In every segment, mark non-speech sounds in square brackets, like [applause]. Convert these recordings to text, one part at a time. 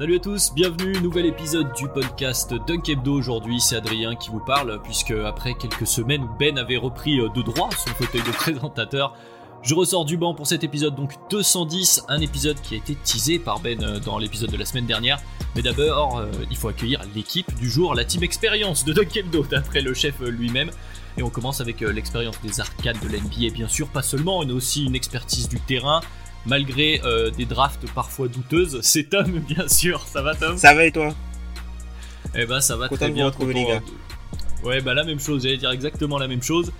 Salut à tous, bienvenue, nouvel épisode du podcast Dunk Hebdo. Aujourd'hui, c'est Adrien qui vous parle, puisque après quelques semaines Ben avait repris euh, de droit son fauteuil de [laughs] présentateur, je ressors du banc pour cet épisode donc 210, un épisode qui a été teasé par Ben euh, dans l'épisode de la semaine dernière. Mais d'abord, euh, il faut accueillir l'équipe du jour, la team expérience de Dunk Hebdo, d'après le chef lui-même. Et on commence avec l'expérience des arcades de l'NBA, bien sûr, pas seulement, on a aussi une expertise du terrain, malgré euh, des drafts parfois douteuses. [laughs] C'est Tom, bien sûr. Ça va, Tom? Ça va et toi? Eh ben, ça va Content très bien. retrouver, les gars. Ouais, bah la même chose. J'allais dire exactement la même chose.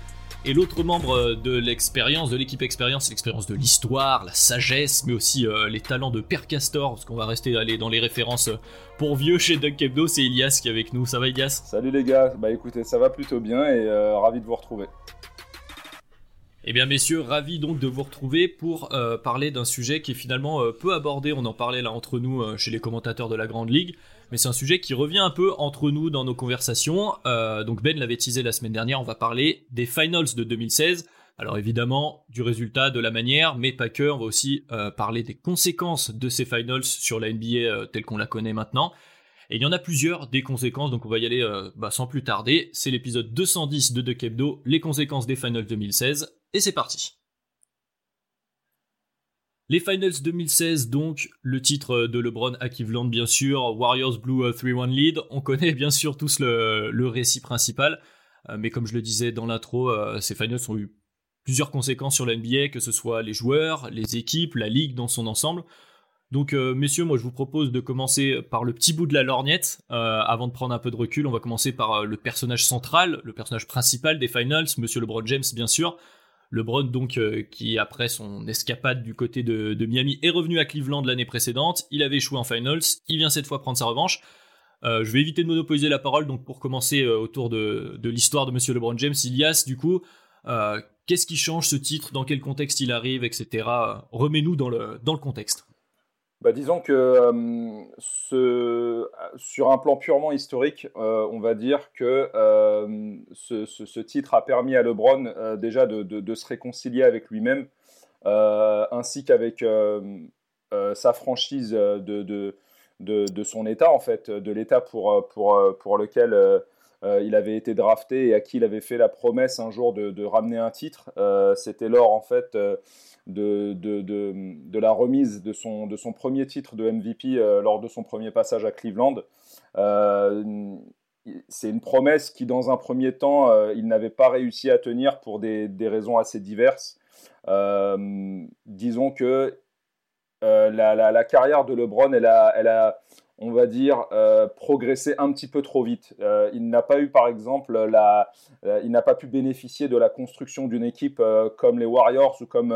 Et l'autre membre de l'expérience, de l'équipe expérience, c'est l'expérience de l'histoire, la sagesse, mais aussi euh, les talents de Père Castor, parce qu'on va rester aller dans les références euh, pour vieux chez Doug Hebdo. C'est Ilias qui est avec nous. Ça va, Ilias? Salut les gars, bah écoutez, ça va plutôt bien et euh, ravi de vous retrouver. Eh bien messieurs, ravi donc de vous retrouver pour euh, parler d'un sujet qui est finalement euh, peu abordé, on en parlait là entre nous euh, chez les commentateurs de la Grande Ligue, mais c'est un sujet qui revient un peu entre nous dans nos conversations. Donc Ben l'avait teasé la semaine dernière, on va parler des finals de 2016. Alors évidemment du résultat, de la manière, mais pas que, on va aussi parler des conséquences de ces finals sur la NBA telle qu'on la connaît maintenant. Et il y en a plusieurs des conséquences, donc on va y aller euh, bah, sans plus tarder. C'est l'épisode 210 de The Kebdo, les conséquences des finals 2016, et c'est parti. Les Finals 2016, donc, le titre de LeBron à Cleveland, bien sûr, Warriors Blue euh, 3-1 lead. On connaît bien sûr tous le, récit principal, euh, mais comme je le disais dans l'intro, euh, ces Finals ont eu plusieurs conséquences sur la NBA, que ce soit les joueurs, les équipes, la ligue dans son ensemble. Donc, euh, messieurs, moi je vous propose de commencer par le petit bout de la lorgnette. Euh, avant de prendre un peu de recul, on va commencer par euh, le personnage central, le personnage principal des Finals, Monsieur LeBron James, bien sûr. LeBron, donc, euh, qui après son escapade du côté de, Miami est revenu à Cleveland l'année précédente. Il avait échoué en Finals. Il vient cette fois prendre sa revanche. Euh, je vais éviter de monopoliser la parole, donc pour commencer autour de, de l'histoire de Monsieur LeBron James, Ilias, du coup, qu'est-ce qui change ce titre, dans quel contexte il arrive, etc. Remets-nous dans le, dans le contexte. Bah disons que euh, sur un plan purement historique, euh, on va dire que euh, ce, titre a permis à LeBron déjà de, se réconcilier avec lui-même, ainsi qu'avec sa franchise de, de, son état, en fait, de l'état pour, pour, pour lequel euh, il avait été drafté et à qui il avait fait la promesse un jour de, ramener un titre. Euh, C'était lors, en fait, euh, de, la remise de son, premier titre de MVP lors de son premier passage à Cleveland. C'est une promesse qui, dans un premier temps, il n'avait pas réussi à tenir pour des, raisons assez diverses. Disons que la, carrière de LeBron, elle a on va dire, euh, progressé un petit peu trop vite. Euh, il n'a pas eu, par exemple, la, euh, il n'a pas pu bénéficier de la construction d'une équipe comme les Warriors ou comme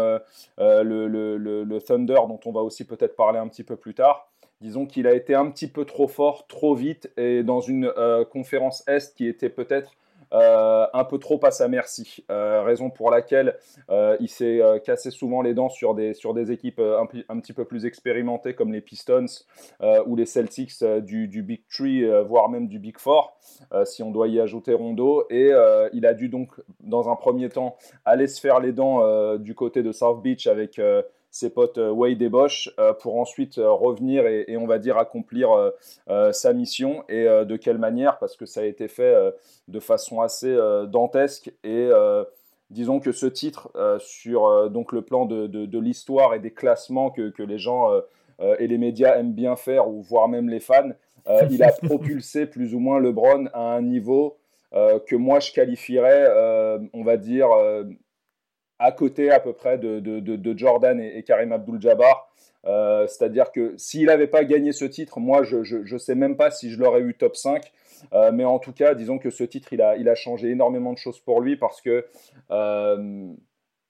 le, le- le- le Thunder, dont on va aussi peut-être parler un petit peu plus tard. Disons qu'il a été un petit peu trop fort, trop vite, et dans une conférence Est qui était peut-être euh, un peu trop à sa merci. Euh, raison pour laquelle euh, il s'est cassé souvent les dents sur des, sur des équipes un, petit peu plus expérimentées comme les Pistons ou les Celtics du, Big Three, euh, voire même du Big Four, si on doit y ajouter Rondo. Et il a dû donc, dans un premier temps, aller se faire les dents du côté de South Beach avec ses potes euh, Wade et Bosch euh, pour ensuite euh, revenir et, et on va dire accomplir sa mission. Et de quelle manière Parce que ça a été fait de façon assez dantesque et disons que ce titre sur donc le plan de, de- de l'histoire et des classements que, que les gens et les médias aiment bien faire ou voire même les fans, il a [laughs] propulsé plus ou moins LeBron à un niveau euh, que moi je qualifierais, euh, on va dire, euh, à côté à peu près de, de- de- Jordan et, Karim Abdul-Jabbar. Euh, C'est-à-dire que s'il n'avait pas gagné ce titre, moi je ne sais même pas si je l'aurais eu top 5. Euh, mais en tout cas, disons que ce titre, il a, il a changé énormément de choses pour lui parce que euh,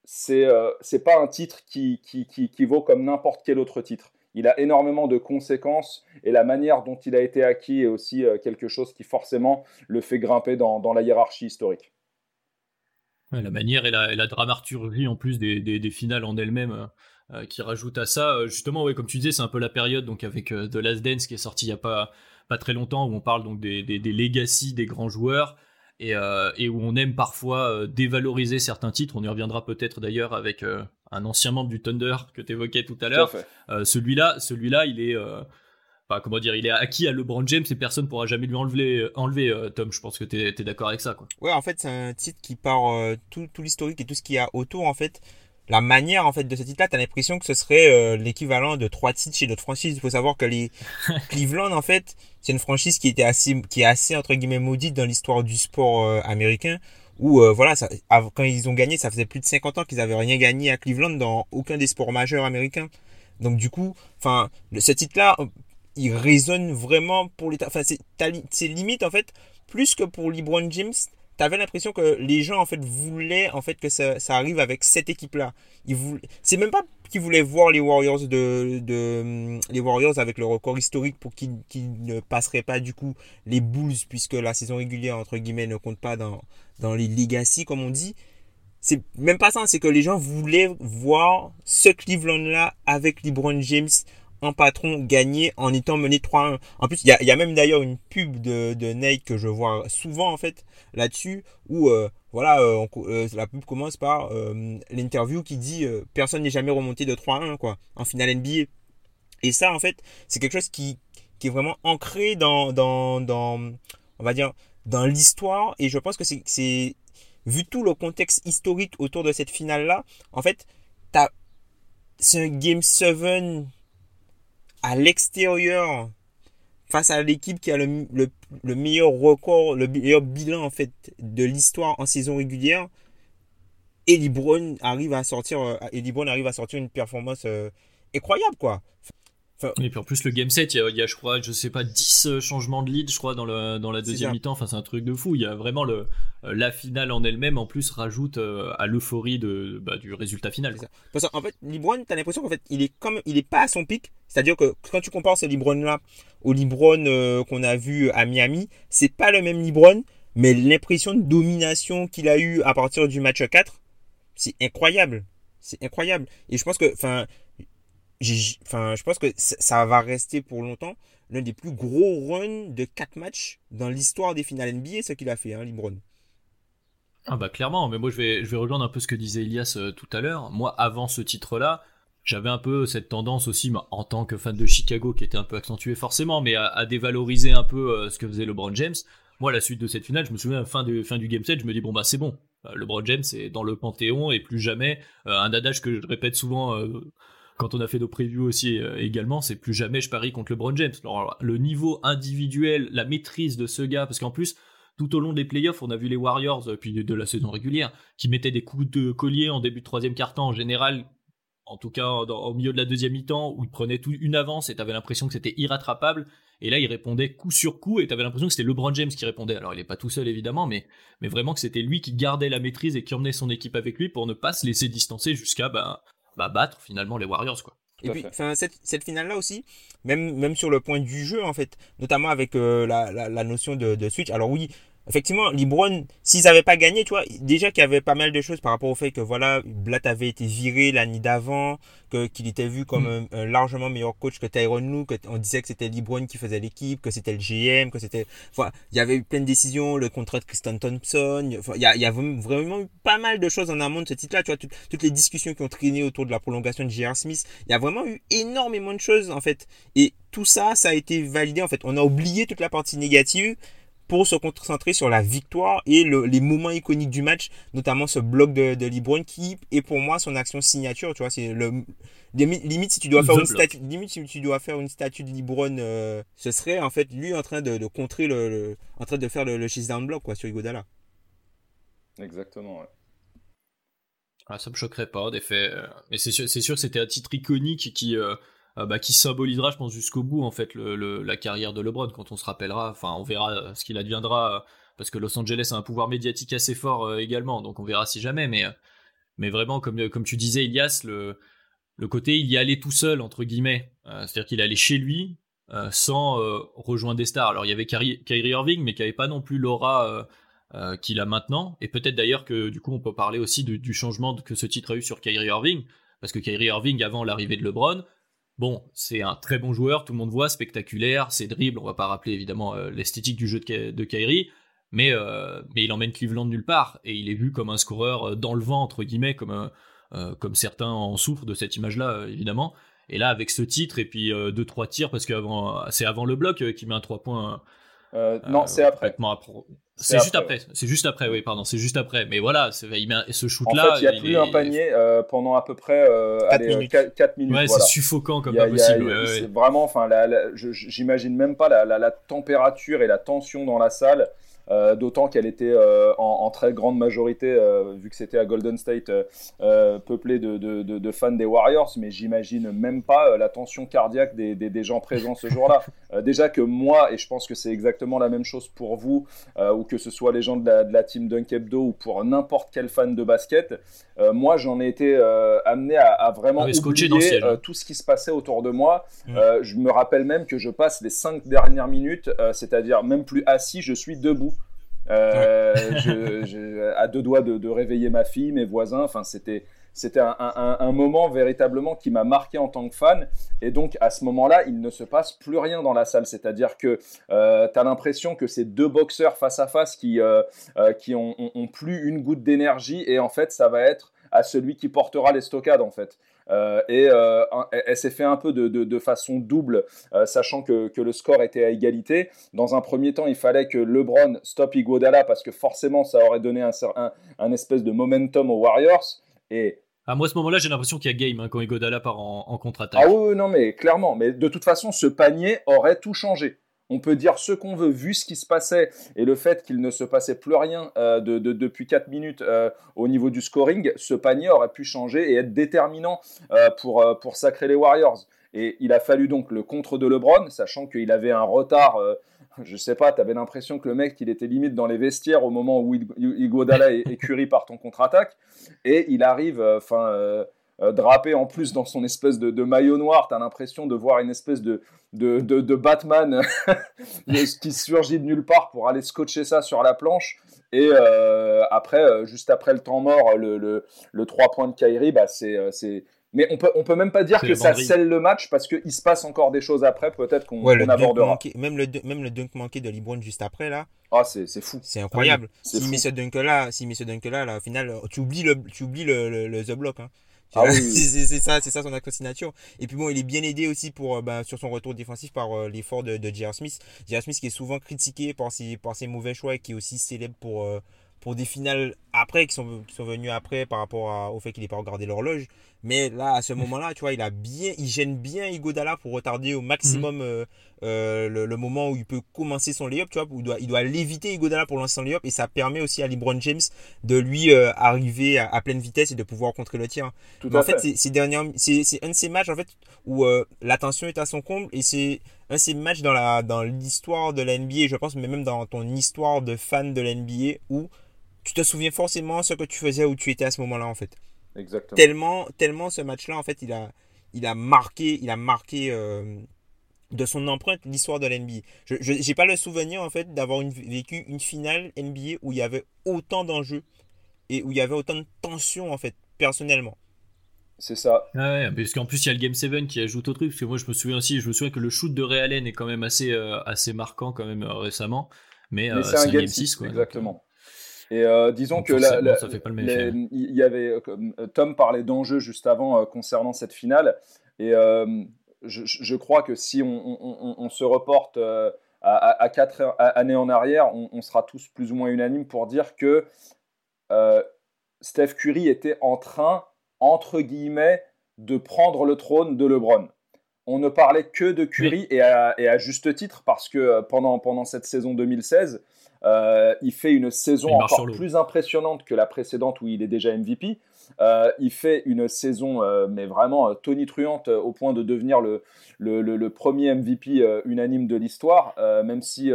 c'est c'est pas un titre qui, qui, qui, qui vaut comme n'importe quel autre titre. Il a énormément de conséquences et la manière dont il a été acquis est aussi quelque chose qui forcément le fait grimper dans, dans la hiérarchie historique. La manière et la, et la, dramaturgie en plus des, des, des finales en elles-mêmes qui rajoutent à ça. Justement, ouais, comme tu disais, c'est un peu la période donc avec The Last Dance qui est sorti il y a pas pas très longtemps, où on parle donc des, des, des legacy des grands joueurs. Et, euh, et, où on aime parfois euh, dévaloriser certains titres. On y reviendra peut-être d'ailleurs avec euh, un ancien membre du Thunder que tu évoquais tout à l'heure. celui-là, celui-là, il est, enfin, comment dire, il est acquis à LeBron James et personne pourra jamais lui enlever, enlever Tom. Je pense que tu es, d'accord avec ça, quoi. Ouais, en fait, c'est un titre qui part tout, tout l'historique et tout ce qu'il y a autour, en fait la manière en fait de ce titre-là, t'as l'impression que ce serait euh, l'équivalent de trois titres chez d'autres franchises. Il faut savoir que les [laughs] Cleveland en fait, c'est une franchise qui était assez, qui est assez entre guillemets maudite dans l'histoire du sport euh, américain. Où euh, voilà, ça, quand ils ont gagné, ça faisait plus de 50 ans qu'ils avaient rien gagné à Cleveland dans aucun des sports majeurs américains. Donc du coup, enfin, ce titre-là, il résonne vraiment pour les, enfin c'est, limite en fait plus que pour LeBron James t'avais l'impression que les gens en fait voulaient en fait que ça, arrive avec cette équipe là c'est même pas qu'ils voulaient voir les Warriors de les Warriors avec le record historique pour qu'ils ne passeraient pas du coup les Bulls puisque la saison régulière entre guillemets ne compte pas dans dans les legacy comme on dit. C'est même pas ça c'est que les gens voulaient voir ce Cleveland là avec LeBron James en patron gagner en étant mené 3-1. En plus, il y a, y a, même d'ailleurs une pub de, de Nate que je vois souvent en fait là-dessus où euh, voilà euh, euh, la pub commence par l'interview qui dit personne n'est jamais remonté de 3-1 quoi en finale NBA. Et ça en fait, c'est quelque chose qui, qui est vraiment ancré dans, dans, dans on va dire dans l'histoire et je pense que c'est vu tout le contexte historique autour de cette finale là, en fait, c'est un game 7 à l'extérieur face à l'équipe qui a le, le, meilleur record, le meilleur bilan en fait de l'histoire en saison régulière. Et LeBron arrive à sortir, euh, arrive à sortir une performance euh, incroyable quoi et puis en plus, le game set, il y, a, je crois, je sais pas, 10 euh, changements de lead, je crois, dans, le, dans la deuxième mi-temps. Enfin, c'est un truc de fou. Il y a vraiment le, euh, la finale en elle-même, en plus, rajoute euh, à l'euphorie de, bah, du résultat final. Parce qu'en fait, LeBron, t'as l'impression qu'en fait, il est comme, il est pas à son pic. C'est-à-dire que quand tu compares ce LeBron-là au LeBron qu'on a vu à Miami, c'est pas le même LeBron, mais l'impression de domination qu'il a eu à partir du match 4, c'est incroyable. C'est incroyable. Et je pense que, enfin, enfin, je pense que ça va rester pour longtemps l'un des plus gros runs de 4 matchs dans l'histoire des finales NBA, ce qu'il a fait, hein, Libron. Ah bah clairement, mais moi je vais, je vais rejoindre un peu ce que disait Elias euh, tout à l'heure. Moi, avant ce titre-là, j'avais un peu cette tendance aussi, en tant que fan de Chicago, qui était un peu accentué forcément, mais à, dévaloriser un peu euh, ce que faisait LeBron James. Moi, la suite de cette finale, je me souviens, fin, fin du game set, je me dis, bon bah c'est bon, euh, LeBron James est dans le panthéon et plus jamais, un adage que je répète souvent quand on a fait nos previews aussi euh, également, c'est plus jamais je parie contre LeBron James. Le niveau individuel, la maîtrise de ce gars, parce qu'en plus, tout au long des playoffs, on a vu les Warriors, euh, puis de la saison régulière, qui mettaient des coups de collier en début de troisième quart-temps en général, en tout cas au milieu de la deuxième mi-temps, où ils prenaient une avance et t'avais l'impression que c'était irrattrapable. Et là, il répondait coup sur coup et t'avais l'impression que c'était LeBron James qui répondait. Alors, il n'est pas tout seul évidemment, mais, mais vraiment que c'était lui qui gardait la maîtrise et qui emmenait son équipe avec lui pour ne pas se laisser distancer jusqu'à ben, bah, battre finalement les Warriors quoi. Et puis, cette, cette finale-là aussi, même, même sur le point du jeu, en fait, notamment avec euh, la, la, la, notion de, de switch. Alors oui, effectivement, LeBron, s'ils n'avaient pas gagné, tu vois, déjà qu'il y avait pas mal de choses par rapport au fait que voilà, Blatt avait été viré l'année d'avant, que qu'il était vu comme mm. un, largement meilleur coach que Tyron Lue, que on disait que c'était LeBron qui faisait l'équipe, que c'était le GM, que c'était, enfin, il y avait eu plein de décisions, le contrat de Tristan Thompson, il y a, il y a vraiment eu pas mal de choses en amont de ce titre-là, tu vois, toutes les discussions qui ont traîné autour de la prolongation de J.R. Smith, il y a vraiment eu énormément de choses en fait, et tout ça, ça a été validé en fait. On a oublié toute la partie négative pour se concentrer sur la victoire et les moments iconiques du match, notamment ce bloc de, de LeBron qui est pour moi son action signature, tu vois, c'est le limite si tu dois faire une statue limite si tu dois faire une statue de LeBron euh, ce serait en fait lui en train de, de contrer le, en train de faire le, le down block quoi sur Igodala. Exactement ouais. Ah, ça me choquerait pas, d'effet. Euh, mais c'est sûr, sûr que c'était un titre iconique qui, euh, euh, bah, qui symbolisera, je pense, jusqu'au bout en fait la carrière de LeBron. Quand on se rappellera, enfin, on verra euh, ce qu'il adviendra, euh, parce que Los Angeles a un pouvoir médiatique assez fort également, donc on verra si jamais. Mais Mais vraiment, comme, comme tu disais, Elias, le, le côté il y allait tout seul, entre guillemets. C'est-à-dire qu'il allait chez lui sans rejoindre des stars. Alors il y avait Kyrie, Irving, mais qui n'avait pas non plus l'aura qu'il a maintenant. Et peut-être d'ailleurs que du coup on peut parler aussi du changement que ce titre a eu sur Kyrie Irving. Parce que Kyrie Irving, avant l'arrivée de LeBron, Bon, c'est un très bon joueur, tout le monde voit, spectaculaire, c'est dribble, on va pas rappeler évidemment euh, l'esthétique du jeu de, Kyrie, mais, euh, mais il emmène Cleveland nulle part, et il est vu comme un scoreur euh, dans le vent, entre guillemets, comme, comme certains en souffrent de cette image-là, évidemment. Et là, avec ce titre, et puis deux, trois tirs, parce que c'est avant le bloc qui met un 3 points. Non, c'est après. C'est juste après. C'est juste après, oui, pardon. C'est juste après. Mais voilà, il met ce shoot-là. En fait, il n'y a plus un panier euh, pendant à peu près euh, 4, minutes. 4, minutes. Ouais, c'est suffocant comme pas possible. vraiment, enfin, j'imagine même pas la, la, température et la tension dans la salle. Euh, d'autant qu'elle était euh, en, très grande majorité, euh, vu que c'était à Golden State, peuplée de, de, de, fans des Warriors, mais j'imagine même pas la tension cardiaque des, des, gens présents ce jour-là. [laughs] déjà que moi, et je pense que c'est exactement la même chose pour vous, ou que ce soit les gens de la, team Dunk Hebdo ou pour n'importe quel fan de basket, moi j'en ai été amené à, à vraiment ah oublier hein. tout ce qui se passait autour de moi. Mm. je me rappelle même que je passe les cinq dernières minutes, c'est-à-dire même plus assis, je suis debout. Euh, [laughs] je, à deux doigts de, réveiller ma fille, mes voisins. Enfin, c'était c'était un, moment véritablement qui m'a marqué en tant que fan. Et donc, à ce moment-là, il ne se passe plus rien dans la salle. C'est-à-dire que euh, tu as l'impression que ces deux boxeurs face à face qui, euh, qui ont, ont, plus une goutte d'énergie. Et en fait, ça va être à celui qui portera les stockades, en fait. Euh, et euh, elle, s'est fait un peu de, façon double, euh, sachant que, le score était à égalité. Dans un premier temps, il fallait que LeBron stoppe Iguodala parce que forcément, ça aurait donné un, un, espèce de momentum aux Warriors. Et à moi, à ce moment-là, j'ai l'impression qu'il y a game hein, quand Iguodala part en, en contre-attaque. Ah oui, non, mais clairement. Mais de toute façon, ce panier aurait tout changé. On peut dire ce qu'on veut, vu ce qui se passait et le fait qu'il ne se passait plus rien euh, de, depuis 4 minutes euh, au niveau du scoring, ce panier aurait pu changer et être déterminant euh, pour, pour sacrer les Warriors. Et il a fallu donc le contre de LeBron, sachant qu'il avait un retard. je sais pas, tu avais l'impression que le mec, il était limite dans les vestiaires au moment où Iguodala et, et Curry partent en contre-attaque. Et il arrive, enfin, drapé en plus dans son espèce de, maillot noir. Tu as l'impression de voir une espèce de, de, de, Batman [laughs] qui surgit de nulle part pour aller scotcher ça sur la planche. Et euh, après, euh, juste après le temps mort, le, le, le 3 points de Kyrie, bah c'est, mais on peut, on peut même pas dire que ça scelle le match parce qu'il se passe encore des choses après, peut-être qu'on abordera. même, le, même le dunk manqué de LeBron juste après, là. Ah, c'est fou. C'est incroyable. si met ce dunk là, si met ce dunk là, là, au final, tu oublies le, tu oublies le, le, The Block. Hein. Ah [laughs] c'est ça, c'est ça son acte signature. Et puis bon, il est bien aidé aussi pour, euh, bah, sur son retour défensif par euh, l'effort de, de J.R. Smith. J.R. Smith qui est souvent critiqué par ses, par ses mauvais choix et qui est aussi célèbre pour, euh, pour des finales après, qui sont, qui sont venus après par rapport au fait qu'il n'ait pas regardé l'horloge. Mais là, à ce moment-là, tu vois, il a bien, il gêne bien Igodala pour retarder au maximum mhm. euh, euh, le, moment où il peut commencer son layup, tu vois, où il doit, il doit l'éviter Igodala pour lancer son layup et ça permet aussi à LeBron James de lui euh, arriver à, pleine vitesse et de pouvoir contrer le tir. en fait, c'est c'est un de ces matchs en fait où l'attention est à son comble et c'est un de ces matchs dans la dans l'histoire de la NBA, je pense, mais même dans ton histoire de fan de la NBA où tu te souviens forcément ce que tu faisais où tu étais à ce moment-là en fait. Exactement. Tellement, tellement ce match-là, en fait, il a, il a marqué, il a marqué euh, de son empreinte l'histoire de l'NBA. Je n'ai pas le souvenir, en fait, d'avoir vécu une finale NBA où il y avait autant d'enjeux et où il y avait autant de tension, en fait, personnellement. C'est ça. Ah ouais, parce qu'en plus il y a le Game 7 qui ajoute au truc, parce que moi je me souviens aussi, je me souviens que le shoot de Ray Allen est quand même assez, euh, assez marquant quand même euh, récemment, mais, c'est un, Game 6, quoi. Exactement. Et euh, disons que il y avait euh, euh, Tom parlait d'enjeux juste avant concernant cette finale. Et je, crois que si on, se reporte à, quatre années en arrière, on, sera tous plus ou moins unanimes pour dire que Steph Curry était en train entre guillemets de prendre le trône de LeBron. On ne parlait que de Curry et, à, et, à, juste titre parce que pendant, pendant cette saison 2016, euh, il fait une saison encore plus impressionnante que la précédente où il est déjà MVP. Il fait une saison, mais vraiment tonitruante au point de devenir le, le, premier MVP unanime de l'histoire, même si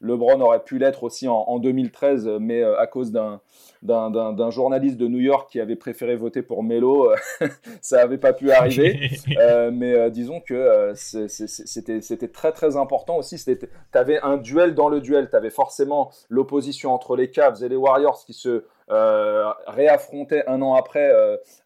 LeBron aurait pu l'être aussi en, en 2013, mais à cause d'un d'un journaliste de New York qui avait préféré voter pour Melo, euh, [laughs] ça n'avait pas pu arriver. [laughs] Euh, mais euh, disons que c'était très très important aussi. Tu avais un duel dans le duel. Tu avais forcément l'opposition entre les Cavs et les Warriors qui se réaffrontaient un an après,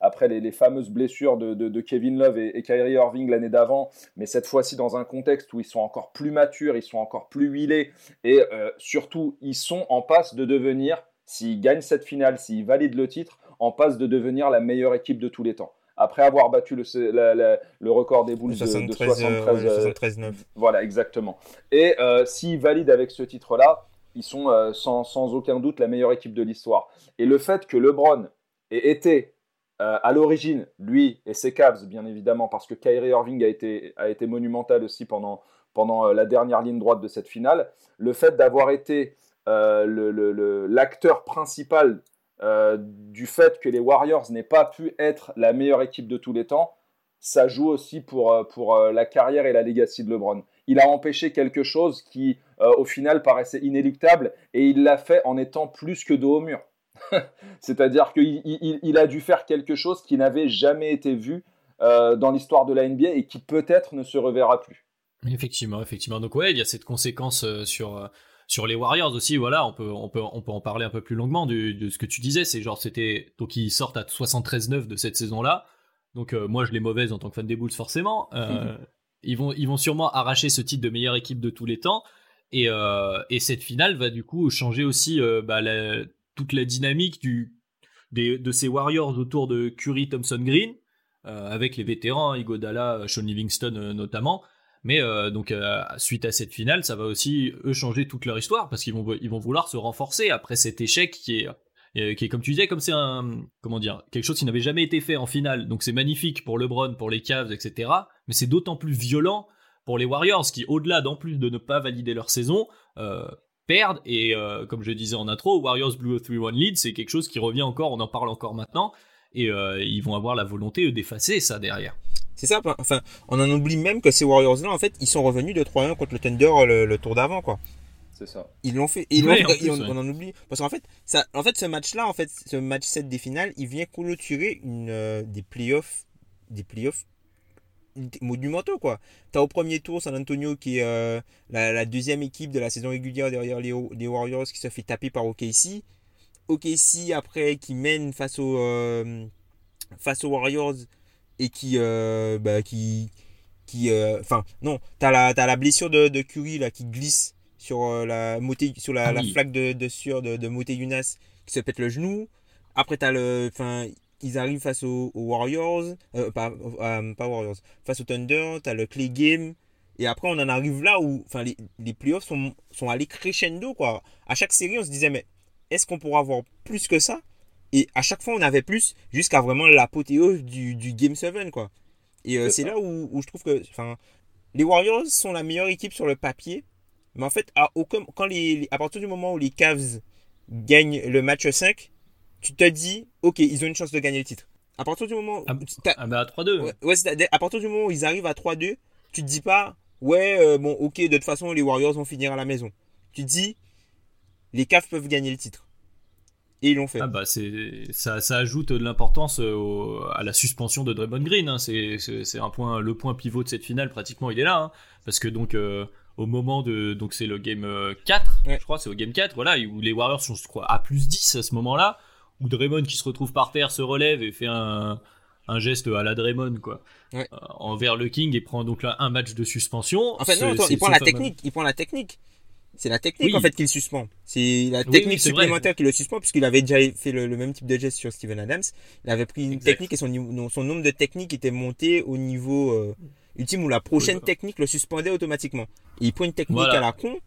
après les, fameuses blessures de, Kevin Love et, et Kyrie Irving l'année d'avant. Mais cette fois-ci dans un contexte où ils sont encore plus matures, ils sont encore plus huilés et surtout ils sont en passe de devenir s'il gagne cette finale, s'il valide le titre, en passe de devenir la meilleure équipe de tous les temps. Après avoir battu le, le record des Bulls de, 73, 9 euh, Voilà, exactement. Et euh, s'il valide avec ce titre-là, ils sont euh, sans, aucun doute la meilleure équipe de l'histoire. Et le fait que LeBron ait été à l'origine, lui et ses Cavs, bien évidemment, parce que Kyrie Irving a été, a monumental aussi pendant, pendant la dernière ligne droite de cette finale, le fait d'avoir été euh, l'acteur principal euh, du fait que les Warriors n'aient pas pu être la meilleure équipe de tous les temps, ça joue aussi pour, euh, pour la carrière et la legacy de LeBron. Il a empêché quelque chose qui, au final, paraissait inéluctable et il l'a fait en étant plus que dos au mur. [laughs] C'est-à-dire qu'il il, a dû faire quelque chose qui n'avait jamais été vu dans l'histoire de la NBA et qui peut-être ne se reverra plus. Effectivement, effectivement. Donc ouais, il y a cette conséquence sur sur les Warriors aussi, voilà, on peut, on peut, on peut en parler un peu plus longuement de, ce que tu disais. C'est genre, c'était. Donc, ils sortent à 73-9 de cette saison-là. Donc, euh, moi, je les mauvaise en tant que fan des Bulls, forcément. Euh, [laughs] ils, vont, ils vont sûrement arracher ce titre de meilleure équipe de tous les temps. Et, euh, et cette finale va du coup changer aussi bah, toute la dynamique du, de ces Warriors autour de Curry, Thompson, Green, avec les vétérans, Igodala, Sean Livingston notamment. Mais euh, donc euh, suite à cette finale, ça va aussi eux changer toute leur histoire parce qu'ils vont ils vont vouloir se renforcer après cet échec qui est euh, qui est comme tu disais comme c'est un comment dire quelque chose qui n'avait jamais été fait en finale. Donc c'est magnifique pour LeBron, pour les Cavs, etc. Mais c'est d'autant plus violent pour les Warriors qui au-delà d'en plus de ne pas valider leur saison perdent et comme je disais en intro, Warriors Blue 3-1 lead, c'est quelque chose qui revient encore, on en parle encore maintenant et ils vont avoir la volonté d'effacer ça derrière. C'est ça, enfin, on en oublie même que ces Warriors-là, en fait, ils sont revenus de 3-1 contre le Thunder le, tour d'avant, quoi. C'est ça. Ils l'ont fait, ils on, en oublie. Parce qu'en fait, ça, en fait, ce match-là, en fait, ce match 7 des finales, il vient clôturer une, euh, des playoffs, des playoffs monumentaux, quoi. T'as au premier tour San Antonio qui est euh, la, deuxième équipe de la saison régulière derrière les, les, Warriors qui se fait taper par OKC. OKC, après, qui mène face aux, euh, face aux Warriors et qui euh, bah, qui qui euh, enfin non t'as la as la blessure de, de Curry là qui glisse sur euh, la sur la, ah flaque de, de sueur de, de Moté Younas qui se pète le genou. Après t'as le enfin ils arrivent face aux, Warriors pas pas Warriors face au Thunder t'as le Clay Game. Et après on en arrive là où enfin les, les playoffs sont sont allés crescendo quoi. À chaque série on se disait mais est-ce qu'on pourra avoir plus que ça? Et à chaque fois, on avait plus jusqu'à vraiment l'apothéose du, du Game 7, quoi. Et euh, c'est là où, où, je trouve que enfin, les Warriors sont la meilleure équipe sur le papier. Mais en fait, à, aucun, quand les, à partir du moment où les Cavs gagnent le match 5, tu te dis, ok, ils ont une chance de gagner le titre. À partir du moment où. Ah, ah bah à 3-2. Ouais, à partir du moment où ils arrivent à 3-2, tu te dis pas, ouais, euh, bon, ok, de toute façon, les Warriors vont finir à la maison. Tu te dis, les Cavs peuvent gagner le titre. Et ils l'ont fait. Ah bah c'est ça, ça ajoute de l'importance euh, à la suspension de Draymond Green. Hein. C'est un point, le point pivot de cette finale pratiquement, il est là, hein. parce que donc euh, au moment de donc c'est le game 4, euh, je crois, c'est au game 4, voilà, où les Warriors sont je crois à plus 10 à ce moment-là, où Draymond qui se retrouve par terre se relève et fait un, un geste à la Draymond quoi, envers le King et prend donc là un match de suspension. En fait non, il prend la technique, il prend la technique. C'est la technique en fait qu'il suspend. C'est la technique supplémentaire qui le suspend puisqu'il avait déjà fait le, même type de geste sur Steven Adams. Il avait pris une technique et son, son nombre de techniques était monté au niveau euh, ultime où la prochaine technique le suspendait automatiquement. Et il prend une technique à la con.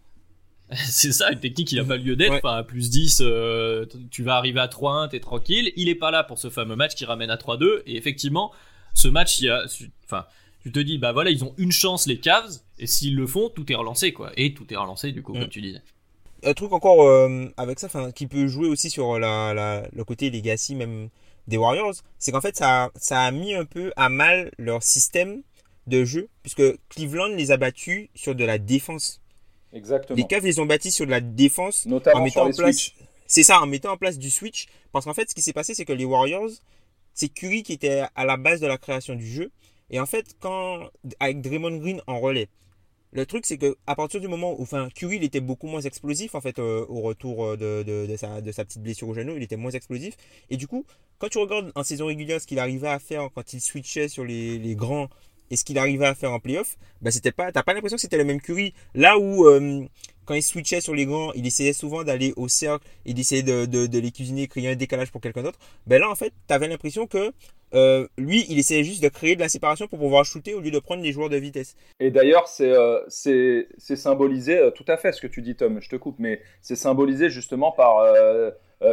[laughs] C'est ça, une technique qui n'a pas lieu d'être. à plus 10, euh, tu vas arriver à 3-1, t'es tranquille. Il est pas là pour ce fameux match qui ramène à 3-2. Et effectivement, ce match, il y a, enfin, tu te dis, bah voilà, ils ont une chance, les Cavs, et s'ils le font, tout est relancé, quoi. Et tout est relancé, du coup, comme mm. tu disais. Un truc encore euh, avec ça, qui peut jouer aussi sur la, le côté legacy, même des Warriors, c'est qu'en fait, ça, ça a mis un peu à mal leur système de jeu, puisque Cleveland les a battus sur de la défense. Exactement. Les Cavs les ont bâtis sur de la défense Notamment en mettant en place. C'est ça, en mettant en place du switch. Parce qu'en fait, ce qui s'est passé, c'est que les Warriors, c'est Curry qui était à la base de la création du jeu. Et en fait, quand avec Draymond Green en relais, le truc c'est que à partir du moment où, enfin, Curry il était beaucoup moins explosif en fait euh, au retour euh, de, de, de sa, de sa petite blessure au genou, il était moins explosif. Et du coup, quand tu regardes en saison régulière ce qu'il arrivait à faire quand il switchait sur les, les grands et ce qu'il arrivait à faire en playoff, bah c'était pas, t'as pas l'impression que c'était le même Curry. Là où euh, quand il switchait sur les grands, il essayait souvent d'aller au cercle et d'essayer de, les cuisiner, créer un décalage pour quelqu'un d'autre. Ben là, en fait, tu avais l'impression que euh, lui, il essayait juste de créer de la séparation pour pouvoir shooter au lieu de prendre les joueurs de vitesse. Et d'ailleurs, c'est euh, symbolisé, tout à fait ce que tu dis, Tom, je te coupe, mais c'est symbolisé justement par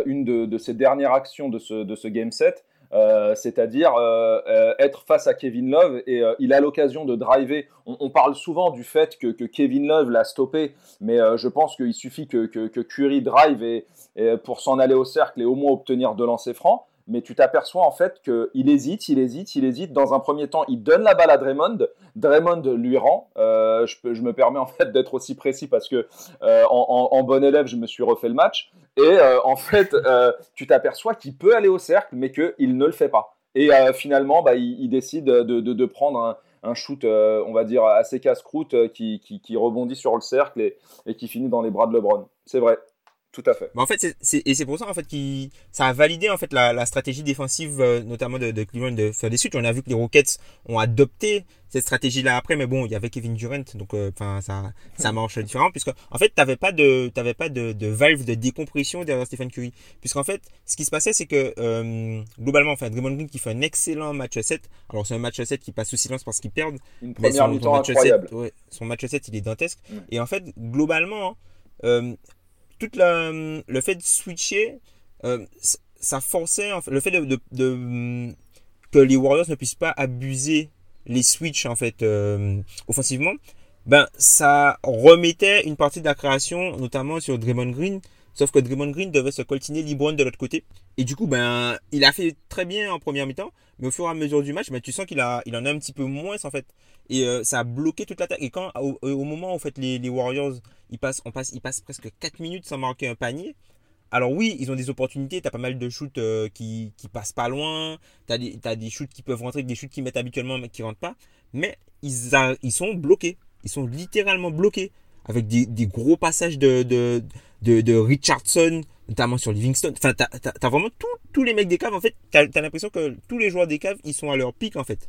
une de, de ces dernières actions de ce game set. Euh, c'est-à-dire euh, euh, être face à Kevin Love et il a l'occasion de driver. On, parle souvent du fait que, Kevin Love l'a stoppé, mais je pense qu'il suffit que, que, Curry drive pour s'en aller au cercle et au moins obtenir deux lancers francs. Mais tu t'aperçois en fait qu'il hésite, il hésite, il hésite. Dans un premier temps, il donne la balle à Draymond. Draymond lui rend. Euh, je, me permets en fait [laughs] d'être aussi précis parce que euh, en, bon élève, je me suis refait le match. Et euh, en fait, tu t'aperçois qu'il peut aller au cercle, mais qu'il ne le fait pas. Et finalement, bah, il, décide de, prendre un, shoot, on va dire, assez casse-croûte qui rebondit sur le cercle et, et qui finit dans les bras de LeBron. C'est vrai, tout à fait. Mais en fait, c'est- c'est- et c'est pour ça en fait qu'il ça a validé en fait la, la stratégie défensive euh, notamment de, de Cleveland de faire des switches. On a vu que les Rockets ont adopté cette stratégie-là après, mais bon, il y avait Kevin Durant, donc euh, enfin ça ça marche différent puisque en fait t'avais pas de t'avais pas de, de valve de décompression derrière Stephen Curry, puisqu'en fait ce qui se passait c'est que euh, globalement enfin Draymond Green qui fait un excellent match 7 alors c'est un match 7 qui passe sous silence parce qu'ils perdent Une mais première son, mi-temps son match incroyable. 7, ouais, son match 7, il est dantesque. Mm. Et en fait, globalement, euh, toute la, le fait de switcher, euh, ça forçait, en le fait de, de- de- que les Warriors ne puissent pas abuser les switches en fait euh, offensivement, ben ça remettait une partie de la création, notamment sur Draymond Green. Sauf que Draymond Green devait se coltiner LeBron de l'autre côté. Et du coup, ben, il a fait très bien en première mi-temps, mais au fur et à mesure du match, ben, tu sens qu'il a, il en a un petit peu moins en fait. Et euh, ça a bloqué toute l'attaque. Et quand, au, au moment où en fait, les, Warriors, ils passent, ils passent presque 4 minutes sans marquer un panier. Alors oui, ils ont des opportunités, t'as pas mal de shoots euh, qui, qui passent pas loin, t'as des, t'as des shoots qui peuvent rentrer, des shoots qui mettent habituellement mais qui rentrent pas, mais ils, sont bloqués, ils sont littéralement bloqués, avec des, gros passages de, de, de Richardson, notamment sur Livingston, enfin t'as, t'as, t'as vraiment tous les mecs des caves, en fait, t'as, t'as l'impression que tous les joueurs des caves, ils sont à leur pic en fait.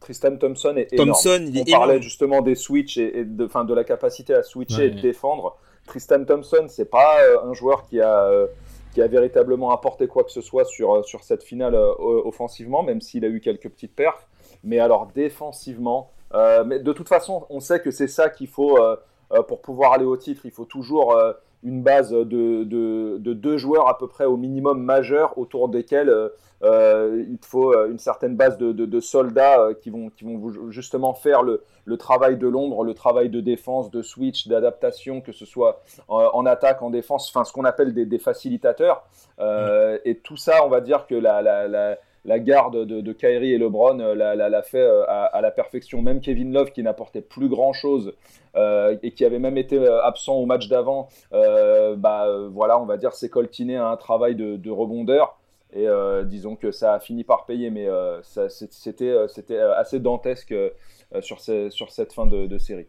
Tristan Thompson est énorme. Thompson, il est On parlait énorme. justement des switches et, et de, enfin, de la capacité à switcher Ouais. et de défendre. Tristan Thompson, c'est pas euh, un joueur qui a, euh, qui a véritablement apporté quoi que ce soit sur, euh, sur cette finale euh, offensivement, même s'il a eu quelques petites perfs. Mais alors défensivement, euh, mais de toute façon, on sait que c'est ça qu'il faut euh, euh, pour pouvoir aller au titre. Il faut toujours euh, une base de, de, de deux joueurs à peu près au minimum majeurs autour desquels euh, euh, il faut euh, une certaine base de, de, soldats qui vont, qui vont justement faire le, le travail de l'ombre, le travail de défense, de switch, d'adaptation, que ce soit en, en attaque, en défense, enfin ce qu'on appelle des, des facilitateurs. Euh, Et tout ça, on va dire que la, la, la, la garde de, de Kyrie et LeBron euh, l'a, fait euh, à, la perfection. Même Kevin Love, qui n'apportait plus grand-chose euh, et qui avait même été absent au match d'avant, bah, voilà, on va dire, s'est coltiné à un travail de, de rebondeur. Et disons que ça a fini par payer, mais c'était, assez dantesque sur, cette fin de, série.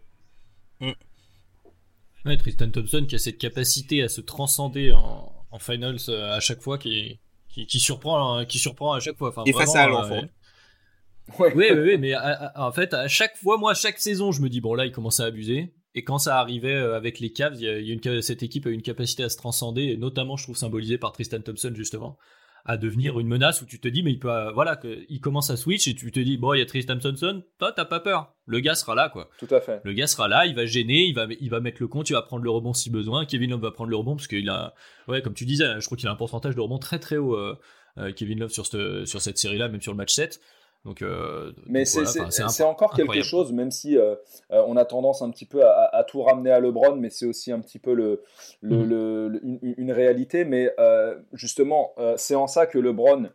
Ouais, Tristan Thompson qui a cette capacité à se transcender en, en finals à chaque fois qui, qui, qui surprend, hein, qui surprend à chaque fois. Enfin, Et face à vraiment, Allenford. [laughs] Oui, oui, oui, mais à- à- en fait, à chaque fois, moi, chaque saison, je me dis, bon, là, il commence à abuser. Et quand ça arrivait euh, avec les Cavs, il y a, il y a une, ca- cette équipe a une capacité à se transcender, et notamment, je trouve, symbolisé par Tristan Thompson, justement, à devenir une menace où tu te dis, mais il peut, euh, voilà, que, il commence à switch, et tu te dis, bon, il y a Tristan Thompson, toi, t'as pas peur. Le gars sera là, quoi. Tout à fait. Le gars sera là, il va gêner, il va, il va mettre le compte, il va prendre le rebond si besoin. Kevin Love va prendre le rebond parce qu'il a, ouais, comme tu disais, je crois qu'il a un pourcentage de rebond très très haut, euh, euh, Kevin Love sur cette, sur cette série-là, même sur le match 7. Donc, euh, Mais c'est voilà, encore quelque incroyable. chose, même si euh, euh, on a tendance un petit peu à, tout ramener à LeBron, mais c'est aussi un petit peu le, le- Mhm. le- le- une, une réalité. Mais justement, c'est en ça que LeBron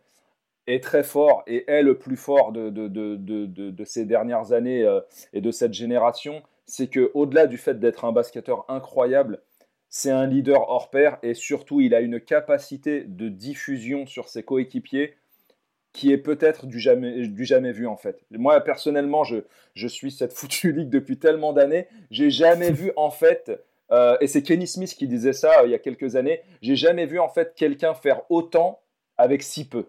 est très fort et est le plus fort de, de, de, de ces dernières années et de cette génération, c'est que au-delà du fait d'être un basketteur incroyable, c'est un leader hors pair et surtout il a une capacité de diffusion sur ses coéquipiers qui est peut-être du jamais, du jamais vu en fait. Moi personnellement, je, je suis cette foutue [laughs] ligue depuis tellement d'années, j'ai jamais vu en fait, euh, et c'est Kenny Smith qui disait ça euh, il y a quelques années, j'ai jamais vu en fait quelqu'un faire autant avec si peu.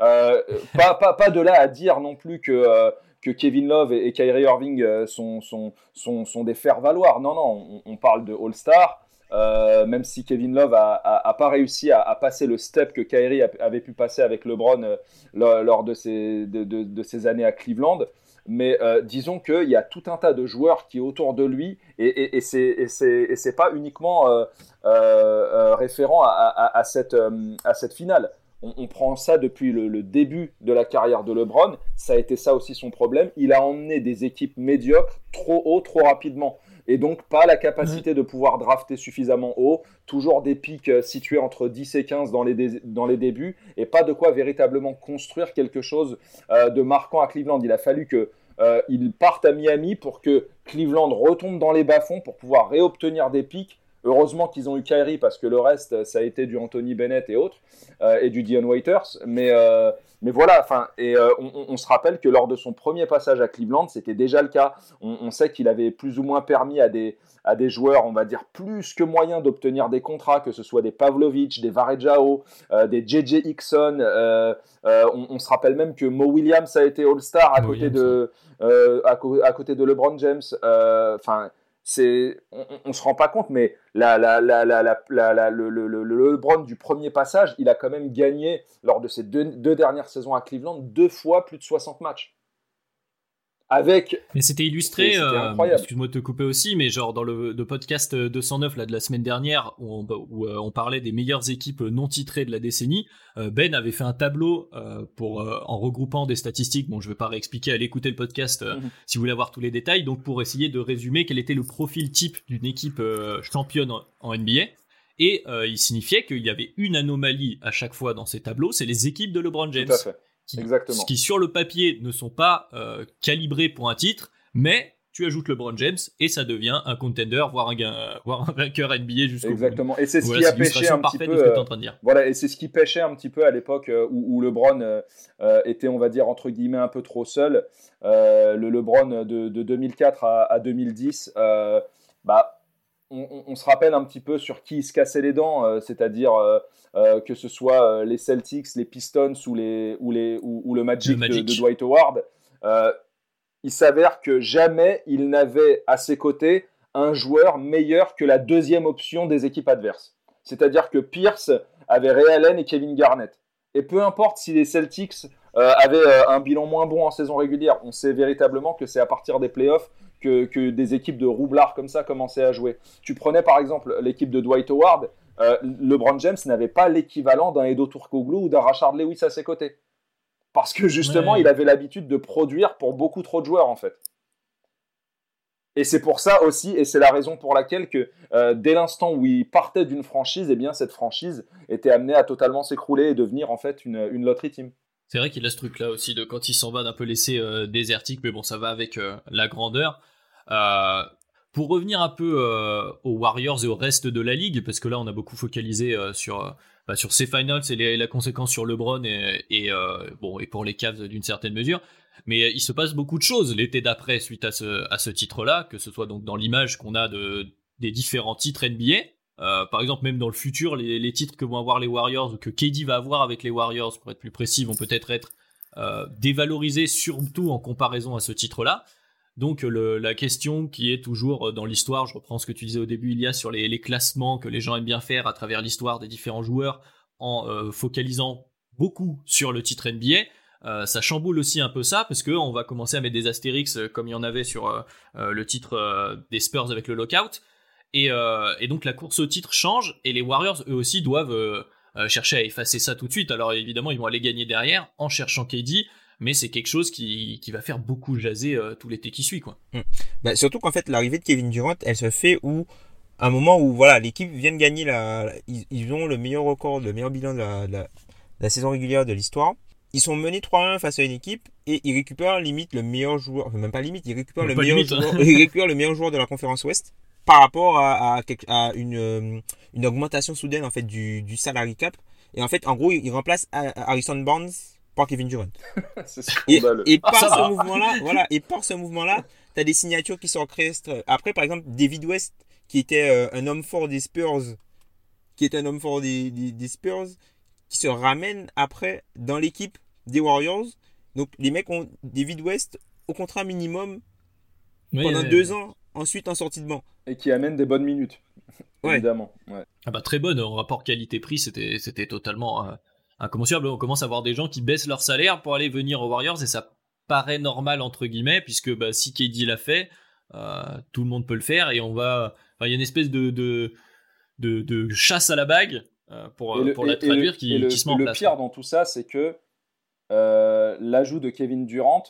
Euh, [laughs] pas, pas, pas, de là à dire non plus que, que Kevin Love et, Kyrie Irving sont, sont, sont, sont des faire-valoir. Non, non, on, on parle de All-Star. Euh, même si Kevin Love a, pas réussi à, passer le step que Kyrie avait pu passer avec LeBron euh, lors de ses, années à Cleveland. Mais euh, disons qu'il y a tout un tas de joueurs qui autour de lui, et, et, c'est pas uniquement référent à cette finale. On, prend ça depuis le, début de la carrière de LeBron. Ça a été ça aussi son problème. Il a emmené des équipes médiocres trop haut, trop rapidement et donc pas la capacité de pouvoir drafter suffisamment haut, toujours des pics euh, situés entre 10 et 15 dans les, dans les débuts, et pas de quoi véritablement construire quelque chose euh, de marquant à Cleveland. Il a fallu que euh, parte à Miami pour que Cleveland retombe dans les bas-fonds pour pouvoir réobtenir des pics. Heureusement qu'ils ont eu Kyrie parce que le reste, ça a été du Anthony Bennett et autres, et du Dion Waiters. Mais, mais voilà, enfin, et euh, on, se rappelle que lors de son premier passage à Cleveland, c'était déjà le cas. On, sait qu'il avait plus ou moins permis à des, à des joueurs, on va dire, plus que moyens d'obtenir des contrats, que ce soit des Pavlovic, des Varejao, euh, des JJ Hickson. Euh, on, se rappelle même que Mo Williams a été All-Star à, côté de, à, à, côté de LeBron James. Enfin on, on, se rend pas compte, mais le, le, le, LeBron du premier passage, il a quand même gagné lors de ses deux, deux dernières saisons à Cleveland deux fois plus de 60 matchs avec. Mais c'était illustré, euh, excuse-moi de te couper aussi, mais genre dans le, podcast 209 là, de la semaine dernière, où, on, où euh, on, parlait des meilleures équipes non titrées de la décennie, euh, Ben avait fait un tableau pour en regroupant des statistiques. Bon, je vais pas réexpliquer, allez écouter le podcast mhm. si vous voulez avoir tous les détails. Donc pour essayer de résumer quel était le profil type d'une équipe championne en, NBA. Et il signifiait qu'il y avait une anomalie à chaque fois dans ces tableaux, c'est les équipes de LeBron James. Tout à fait qui, Exactement. qui sur le papier ne sont pas euh, calibrés pour un titre, mais tu ajoutes LeBron James et ça devient un contender, voire un, voire un vainqueur NBA jusqu'au Exactement. Et c'est ce qui a pêché un petit peu. Euh, voilà, et c'est ce qui pêchait un petit peu à l'époque euh, où, LeBron était, on va dire entre guillemets, un peu trop seul. le LeBron de, de 2004 à, à 2010, bah on, se rappelle un petit peu sur qui il se cassait les dents, euh, c'est-à-dire euh, euh, que ce soit les Celtics, les Pistons ou, les, ou, les, ou, le Magic, De, Dwight Howard. il s'avère que jamais il n'avait à ses côtés un joueur meilleur que la deuxième option des équipes adverses. C'est-à-dire que Pierce avait Ray Allen et Kevin Garnett. Et peu importe si les Celtics avaient un bilan moins bon en saison régulière, on sait véritablement que c'est à partir des playoffs que, des équipes de roublards comme ça commençaient à jouer. Tu prenais par exemple l'équipe de Dwight Howard, euh, LeBron James n'avait pas l'équivalent d'un Edo Turkoglu ou d'un Rashard Lewis à ses côtés. Parce que justement, il avait l'habitude de produire pour beaucoup trop de joueurs en fait. Et c'est pour ça aussi, et c'est la raison pour laquelle que euh, dès l'instant où il partait d'une franchise, eh bien cette franchise était amenée à totalement s'écrouler et devenir en fait une, une lottery team. C'est vrai qu'il a ce truc là aussi de quand il s'en va d'un peu laisser euh, désertique, mais bon, ça va avec euh, la grandeur. Euh, pour revenir un peu aux Warriors et au reste de la ligue, parce que là on a beaucoup focalisé sur bah, sur ces finals et la conséquence sur LeBron et, bon et pour les Cavs d'une certaine mesure. Mais il se passe beaucoup de choses l'été d'après suite à ce à ce titre-là, que ce soit donc dans l'image qu'on a de des différents titres NBA, euh, par exemple, même dans le futur, les, titres que vont avoir les Warriors ou que KD va avoir avec les Warriors, pour être plus précis, vont peut-être être, euh, dévalorisés, surtout en comparaison à ce titre-là. Donc la question qui est toujours euh, dans l'histoire, je reprends ce que tu disais au début, il y a sur les, classements que les gens aiment bien faire à travers l'histoire des différents joueurs, en focalisant beaucoup sur le titre NBA. ça chamboule aussi un peu ça parce que on va commencer à mettre des astérix comme il y en avait sur le titre des Spurs avec le lockout euh, et, donc la course au titre change et les Warriors eux aussi doivent euh, euh, chercher à effacer ça tout de suite. Alors évidemment ils vont aller gagner derrière en cherchant KD, mais c'est quelque chose qui, va faire beaucoup jaser tout l'été qui suit quoi. Bah, surtout qu'en fait l'arrivée de Kevin Durant elle se fait où un moment où voilà l'équipe vient de gagner la ils, ont le meilleur record le meilleur bilan de la, saison régulière de l'histoire ils sont menés 3-1 face à une équipe et ils récupèrent limite le meilleur joueur, enfin même pas limite, ils récupèrent, le meilleur, limite, hein. joueur, [laughs] ils récupèrent le meilleur joueur de la conférence Ouest par rapport à, à, à une, euh, une augmentation soudaine en fait du, du salary cap. Et en fait, en gros, ils remplacent euh, Harrison Barnes par Kevin Durant. [laughs] C'est Et, et Ah, par ça ce mouvement-là, voilà, et par ce mouvement-là, t'as des signatures qui sont créées. Après, par exemple, David West, qui était euh, un homme fort des Spurs, qui était un homme fort des, des, des Spurs, qui se ramène après dans l'équipe des Warriors. Donc, les mecs ont David West au contrat minimum Oui, pendant deux ans, ensuite en sortie de banc. Et qui amène des bonnes minutes. Ouais. Évidemment. Ouais. Ah bah très bonne en rapport qualité-prix, c'était c'était totalement euh, incommensurable. On commence à voir des gens qui baissent leur salaire pour aller venir aux Warriors et ça paraît normal entre guillemets puisque bah, si KD l'a fait, euh, tout le monde peut le faire et on va. Il y a une espèce de de, de, de chasse à la bague euh, pour Et le- pour la et le- traduire qui, le, qui se met en le place. pire dans tout ça, c'est que euh, l'ajout de Kevin Durant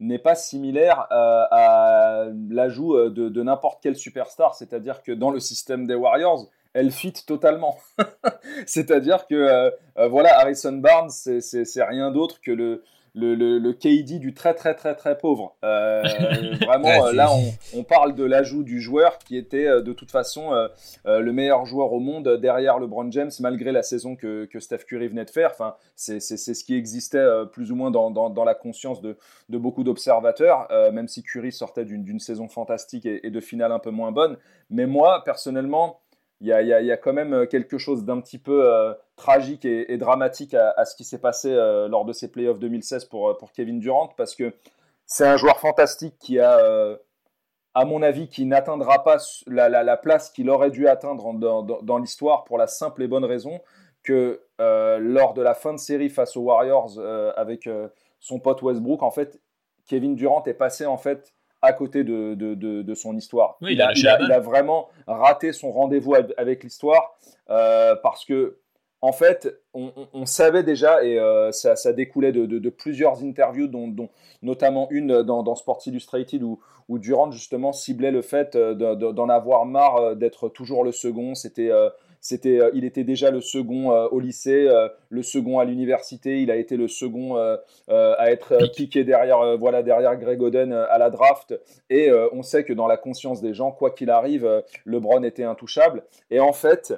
n'est pas similaire à l'ajout de, de n'importe quel superstar. C'est-à-dire que dans le système des Warriors, elle fit totalement. [laughs] C'est-à-dire que euh, euh, voilà, Harrison Barnes, c'est- rien d'autre que le, le, le, le KD du très très très très pauvre. Euh, [laughs] vraiment, c'est- là, on, on parle de l'ajout du joueur qui était de toute façon euh, le meilleur joueur au monde derrière LeBron James, malgré la saison que, que Steph Curry venait de faire. Enfin, c'est ce qui existait euh, plus ou moins dans, dans, dans la conscience de, de beaucoup d'observateurs, même si Curry sortait d'une d'une saison fantastique et, et de finale un peu moins bonne. Mais moi, personnellement, il y a, quand même quelque chose d'un petit peu euh, tragique et, dramatique à, ce qui s'est passé euh, lors de ces playoffs 2016 pour, euh, Kevin Durant, parce que c'est un joueur fantastique qui a, euh, à mon avis, qui n'atteindra pas la, la- la place qu'il aurait dû atteindre dans, l'histoire pour la simple et bonne raison que euh, lors de la fin de série face aux Warriors euh, avec euh, son pote Westbrook, en fait, Kevin Durant est passé en fait à côté de, de, de- de son histoire. Oui, il a il a- il vraiment raté son rendez-vous av- avec l'histoire euh, parce que en fait, on, on- on savait déjà, et euh, ça, ça découlait de, plusieurs interviews, dont, dont notamment une dans, dans Sports Illustrated, où, où Durant justement ciblait le fait euh, de- de- d'en avoir marre d'être toujours le second. C'était, euh, c'était, euh, il était déjà le second euh, au lycée, euh, le second à l'université. Il a été le second à être piqué derrière, voilà, derrière Greg Oden à la draft. Et on sait que dans la conscience des gens, quoi qu'il arrive, LeBron était intouchable. Et en fait,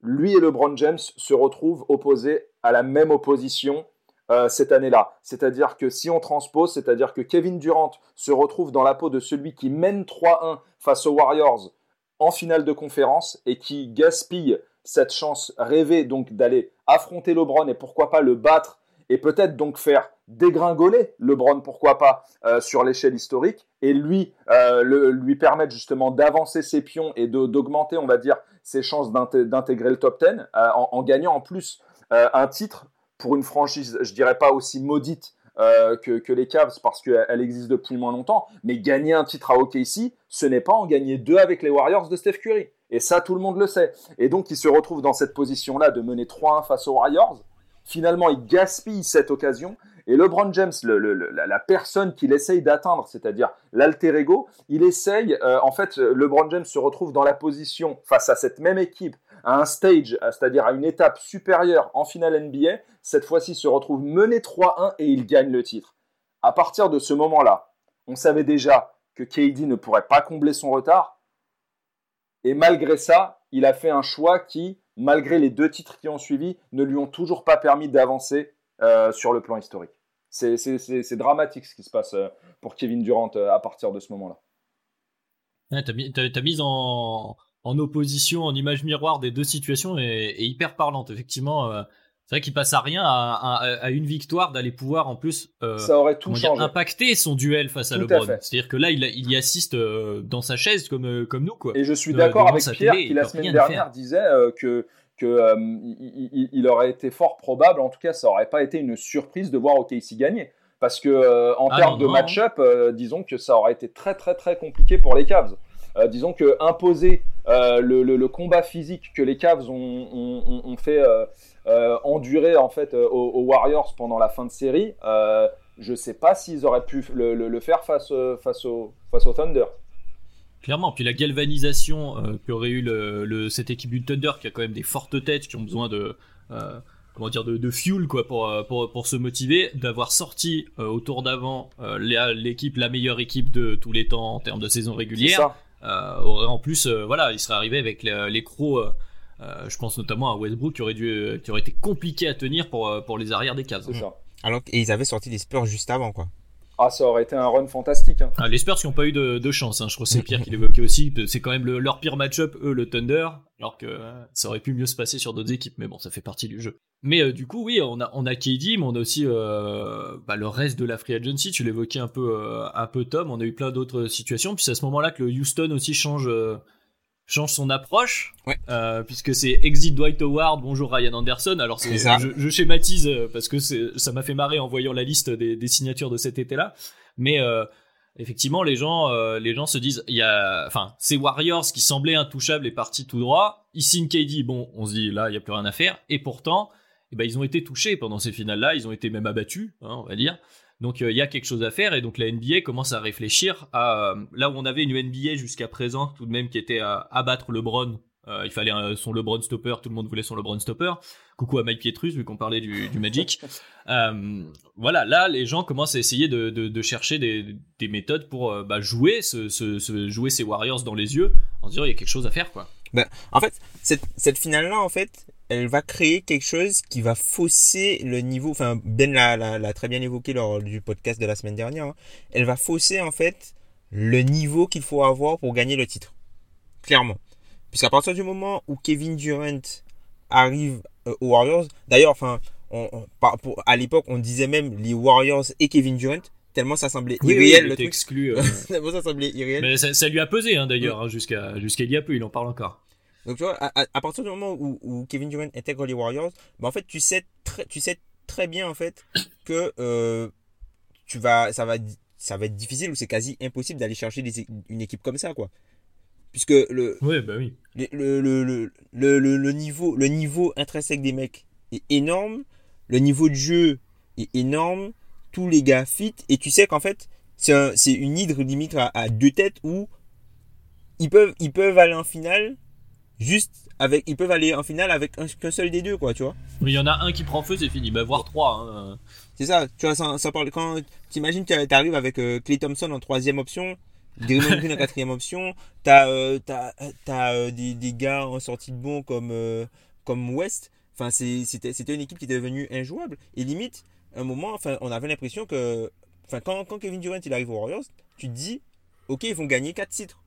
lui et LeBron James se retrouvent opposés à la même opposition euh, cette année-là. C'est-à-dire que si on transpose, c'est-à-dire que Kevin Durant se retrouve dans la peau de celui qui mène 3-1 face aux Warriors en finale de conférence et qui gaspille cette chance rêvée donc d'aller affronter LeBron et pourquoi pas le battre et peut-être donc faire dégringoler LeBron, pourquoi pas, euh, sur l'échelle historique, et lui, euh, lui permettre justement d'avancer ses pions et d'augmenter, on va dire, ses chances d'inté- d'intégrer le top 10, euh, en, en gagnant en plus un titre pour une franchise, je dirais pas aussi maudite euh, que, les Cavs, parce qu'elle existe depuis moins longtemps, mais gagner un titre à OKC, ce n'est pas en gagner deux avec les Warriors de Steph Curry. Et ça, tout le monde le sait. Et donc, il se retrouve dans cette position-là de mener 3-1 face aux Warriors. Finalement, il gaspille cette occasion. Et LeBron James, le- la, personne qu'il essaye d'atteindre, c'est-à-dire l'alter ego, il essaye, euh, en fait, LeBron James se retrouve dans la position face à cette même équipe, à un stage, c'est-à-dire à une étape supérieure en finale NBA. Cette fois-ci, se retrouve mené 3-1 et il gagne le titre. À partir de ce moment-là, on savait déjà que KD ne pourrait pas combler son retard. Et malgré ça, il a fait un choix qui, malgré les deux titres qui ont suivi, ne lui ont toujours pas permis d'avancer euh, sur le plan historique. C'est- dramatique ce qui se passe euh, pour Kevin Durant euh, à partir de ce moment-là. Ouais, t'as t'as mis en, en opposition, en image miroir des deux situations et hyper parlante. Effectivement, euh, c'est vrai qu'il passe à rien à, à- à une victoire d'aller pouvoir en plus euh, Ça aurait tout dire, impacter son duel face à Tout LeBron. C'est-à-dire que là, il, il y assiste euh, dans sa chaise comme, comme nous. Quoi. Et je suis d'accord avec Pierre télé, qui la semaine dernière disait que, que euh, il, il- il aurait été fort probable, en tout cas ça aurait pas été une surprise de voir OKC gagner. Parce que en Ah termes de match-up, disons que ça aurait été très très très compliqué pour les Cavs. Euh, disons que imposer euh, le, le- le combat physique que les Cavs ont, ont- fait euh, euh, endurer en fait euh, aux, aux Warriors pendant la fin de série, euh, je sais pas s'ils auraient pu le, le- faire face, euh, face, au, face au Thunder. Clairement, puis la galvanisation euh, qu'aurait eu le, le- cette équipe du Thunder, qui a quand même des fortes têtes, qui ont besoin de, euh, comment dire de, fuel quoi pour, pour, pour se motiver d'avoir sorti au tour d'avant l'équipe la meilleure équipe de tous les temps en termes de saison régulière en plus voilà il serait arrivé avec les, les crocs je pense notamment à Westbrook qui aurait dû qui aurait été compliqué à tenir pour pour les arrières des cases. C'est ça. Alors et ils avaient sorti les Spurs juste avant quoi. Ah, ça aurait été un run fantastique. Hein. Ah, les Spurs qui n'ont pas eu de, chance, hein. je crois que c'est Pierre qui l'évoquait aussi. C'est quand même leur pire match-up, eux, le Thunder, alors que euh, ça aurait pu mieux se passer sur d'autres équipes, mais bon, ça fait partie du jeu. Mais euh, du coup, oui, on a, on a KD, mais on a aussi euh, bah, le reste de la free agency. Tu l'évoquais un peu, un peu Tom. On a eu plein d'autres situations. Puis c'est à ce moment-là que le Houston aussi change change son approche, euh, puisque c'est Exit Dwight Howard, bonjour Ryan Anderson. Alors c'est, je, je, schématise euh, parce que ça m'a fait marrer en voyant la liste des, des signatures de cet été-là, mais euh, effectivement les gens, euh, les gens se disent, il y a, enfin, ces Warriors qui semblaient intouchables et partis tout droit. Ici KD, bon, on se dit là, il y a plus rien à faire, et pourtant, eh ben, ils ont été touchés pendant ces finales-là, ils ont été même abattus, hein, on va dire. Donc il y a quelque chose à faire et donc la NBA commence à réfléchir à là où on avait une NBA jusqu'à présent tout de même qui était à abattre LeBron. Euh, il fallait son LeBron stopper, tout le monde voulait son LeBron stopper. Coucou à Mike Pietrus vu qu'on parlait du, Magic. [laughs] Euh, voilà, là les gens commencent à essayer de, chercher des, méthodes pour euh, bah, jouer, ce, jouer ces Warriors dans les yeux en disant il y a quelque chose à faire quoi. Ben, en fait, cette, cette finale là en fait, elle va créer quelque chose qui va fausser le niveau. Enfin, Ben l'a très bien évoqué lors du podcast de la semaine dernière. Hein. Elle va fausser en fait le niveau qu'il faut avoir pour gagner le titre. Clairement. Puisqu'à partir du moment où Kevin Durant arrive euh, aux Warriors, d'ailleurs, enfin, on, à l'époque, on disait même les Warriors et Kevin Durant, tellement ça semblait irréel le truc. Exclu, euh. [laughs] tellement ça semblait irréel. Mais ça, lui a pesé hein, d'ailleurs, hein, jusqu'à jusqu'à il y a peu, il en parle encore. Donc tu vois, à, partir du moment où, Kevin Durant intègre les Warriors, bah, en fait tu sais très, tu sais très bien en fait que euh, tu vas, ça va, ça va être difficile ou c'est quasi impossible d'aller chercher une équipe comme ça quoi. Puisque le, bah oui. le, le, le, le, niveau, le niveau intrinsèque des mecs est énorme, le niveau de jeu est énorme, tous les gars fit et tu sais qu'en fait c'est une hydre limite à, à, deux têtes où ils peuvent, ils peuvent aller en finale juste avec ils peuvent aller en finale avec qu'un seul des deux quoi tu vois. Mais il y en a un qui prend feu c'est fini. Bah voire trois hein. c'est ça tu vois ça, ça parle quand t'imagines tu arrives avec euh, Clay Thompson en troisième option Draymond [laughs] Green en quatrième option t'as euh, t'as t'as euh, des, des gars en sortie de bon comme euh, comme West enfin c'était c'était une équipe qui était devenue injouable. Et limite un moment enfin on avait l'impression que enfin quand quand Kevin Durant il arrive aux Warriors tu te dis ok ils vont gagner quatre titres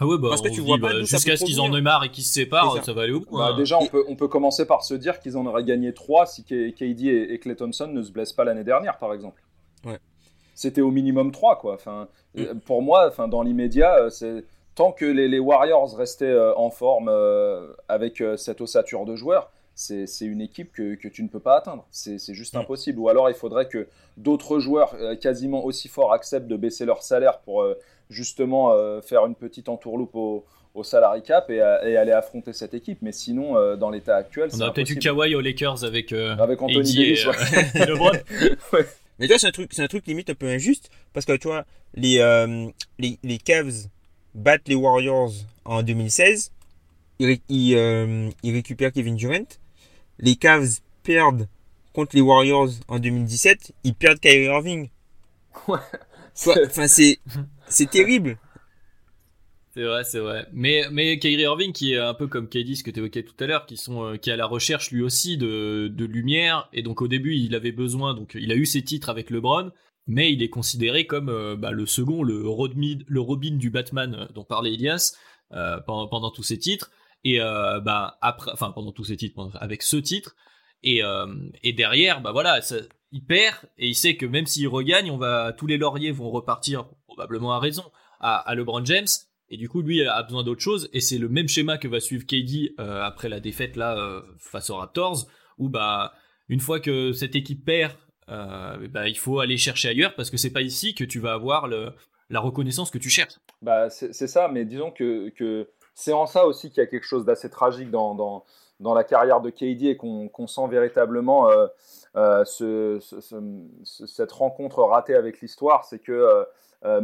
ah ouais, bah, Parce que tu vois pas bah, jusqu'à ce qu'ils en aient marre et qu'ils se séparent, ça. va aller où bah, Déjà, on peut, on peut commencer par se dire qu'ils en auraient gagné 3 si KD et, et Clay Thompson ne se blessent pas l'année dernière, par exemple. Ouais. C'était au minimum 3, quoi. Enfin, mm. euh, Pour moi, enfin, dans l'immédiat, euh, c'est tant que les, les, Warriors restaient euh, en forme avec cette ossature de joueurs, c'est une équipe que, que, tu ne peux pas atteindre. C'est juste mm. impossible. Ou alors, il faudrait que d'autres joueurs quasiment aussi forts acceptent de baisser leur salaire pour justement euh, faire une petite entourloupe au, au salary cap et, aller affronter cette équipe. Mais sinon, euh, dans l'état actuel, on a peut-être eu Kawhi aux Lakers avec, euh, avec Anthony Davis. [laughs] [laughs] Mais tu vois, c'est un truc, c'est un truc limite un peu injuste parce que tu vois, les, les, les Cavs battent les Warriors en 2016. Ils, ils, ils récupèrent Kevin Durant. Les Cavs perdent contre les Warriors en 2017. Ils perdent Kyrie Irving. Ouais. Enfin, c'est [laughs] c'est terrible. C'est vrai, c'est vrai. Mais, mais Irving, qui est un peu comme KD, ce que tu évoquais tout à l'heure, qui, sont, euh, qui est à la recherche lui aussi de, de lumière. Et donc au début, il avait besoin, donc il a eu ses titres avec LeBron, mais il est considéré comme euh, bah, le second, le, Robin, du Batman euh, dont parlait Elias pendant, tous ses titres. Et bah après, enfin pendant tous ses titres, avec ce titre. Et, et derrière, bah voilà, il perd et il sait que même s'il regagne, on va tous les lauriers vont repartir probablement à raison, à, LeBron James. Et du coup, lui a besoin d'autre chose. Et c'est le même schéma que va suivre KD euh, après la défaite là euh, face aux Raptors, où bah une fois que cette équipe perd, euh, bah, il faut aller chercher ailleurs parce que c'est pas ici que tu vas avoir le, la reconnaissance que tu cherches. Bah c'est ça, mais disons que, c'est en ça aussi qu'il y a quelque chose d'assez tragique dans, dans, la carrière de KD et qu'on sent véritablement ce, cette rencontre ratée avec l'histoire, c'est que euh,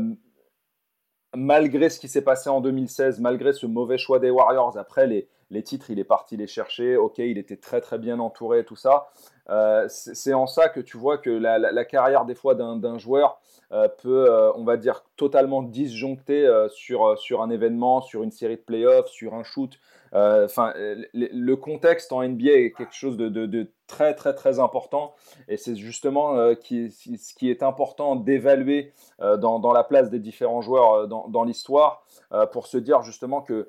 malgré ce qui s'est passé en 2016, malgré ce mauvais choix des Warriors, après les, les titres, il est parti les chercher. Ok, il était très très bien entouré, tout ça. Euh, c'est en ça que tu vois que la, carrière des fois d'un joueur euh, peut, euh, on va dire, totalement disjoncter sur, sur un événement, sur une série de playoffs, sur un shoot. Enfin, le contexte en NBA est quelque chose de, très très très important et c'est justement qui, ce qui est important d'évaluer dans, la place des différents joueurs dans, l'histoire pour se dire justement que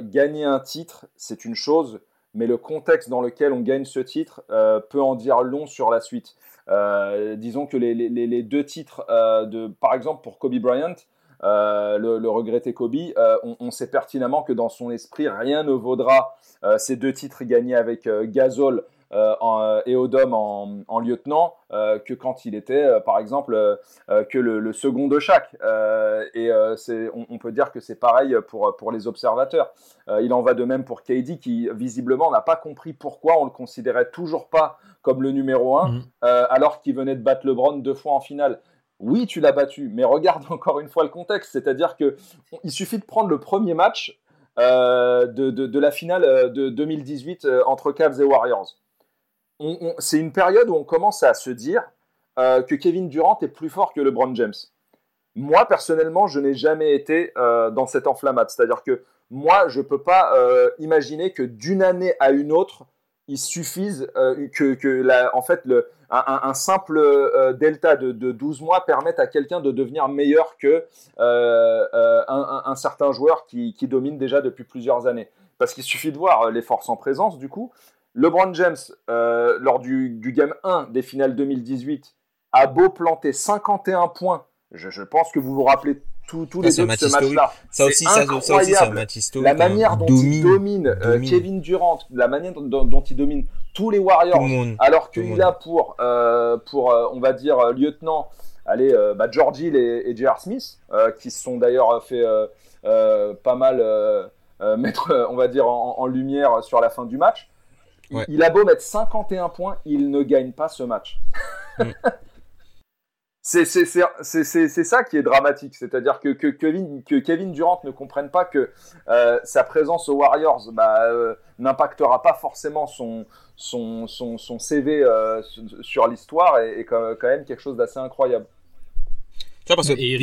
gagner un titre, c'est une chose, mais le contexte dans lequel on gagne ce titre euh, peut en dire long sur la suite. Euh, disons que les, deux titres, euh, de, par exemple pour Kobe Bryant, le, regretté Kobe, on, sait pertinemment que dans son esprit, rien ne vaudra ces deux titres gagnés avec Gasol euh, en, et au en, lieutenant euh, que quand il était, euh, par exemple, que le, second de chaque. et on, peut dire que c'est pareil pour, pour les observateurs. il en va de même pour KD qui, visiblement, n'a pas compris pourquoi on le considérait toujours pas comme le numéro 1, mhm. alors qu'il venait de battre LeBron deux fois en finale. Oui, tu l'as battu, mais regarde [laughs] encore une fois le contexte, c'est-à-dire que il suffit de prendre le premier match de, de, la finale de 2018 entre Cavs et Warriors c'est une période où on commence à se dire euh, que Kevin Durant est plus fort que LeBron James. Moi, personnellement, je n'ai jamais été euh, dans cette enflammade. C'est-à-dire que moi, je ne peux pas euh, imaginer que d'une année à une autre, il suffise que, en fait, un, simple delta de, 12 mois permette à quelqu'un de devenir meilleur que un, certain joueur qui, qui domine déjà depuis plusieurs années. Parce qu'il suffit de voir les forces en présence, du coup, LeBron James, euh, lors du, Game 1 des finales 2018, a beau planter 51 points. Je, pense que vous vous rappelez tous les deux de ce match-là. Ça aussi, ça, aussi, c'est un match historique. La manière dont il domine, euh, Kevin Durant, la manière dont, il domine tous les Warriors, alors qu'il a pour, euh, pour on va dire, lieutenant, allez, bah, George Hill et, J.R. Smith, qui se sont d'ailleurs fait pas mal mettre, on va dire, en, lumière sur la fin du match. Il a beau mettre 51 points, il ne gagne pas ce match. Mm. [laughs] c'est ça qui est dramatique. C'est-à-dire que, Kevin, Durant ne comprenne pas que euh, sa présence aux Warriors bah, euh, n'impactera pas forcément son, CV euh, sur l'histoire est, quand même quelque chose d'assez incroyable et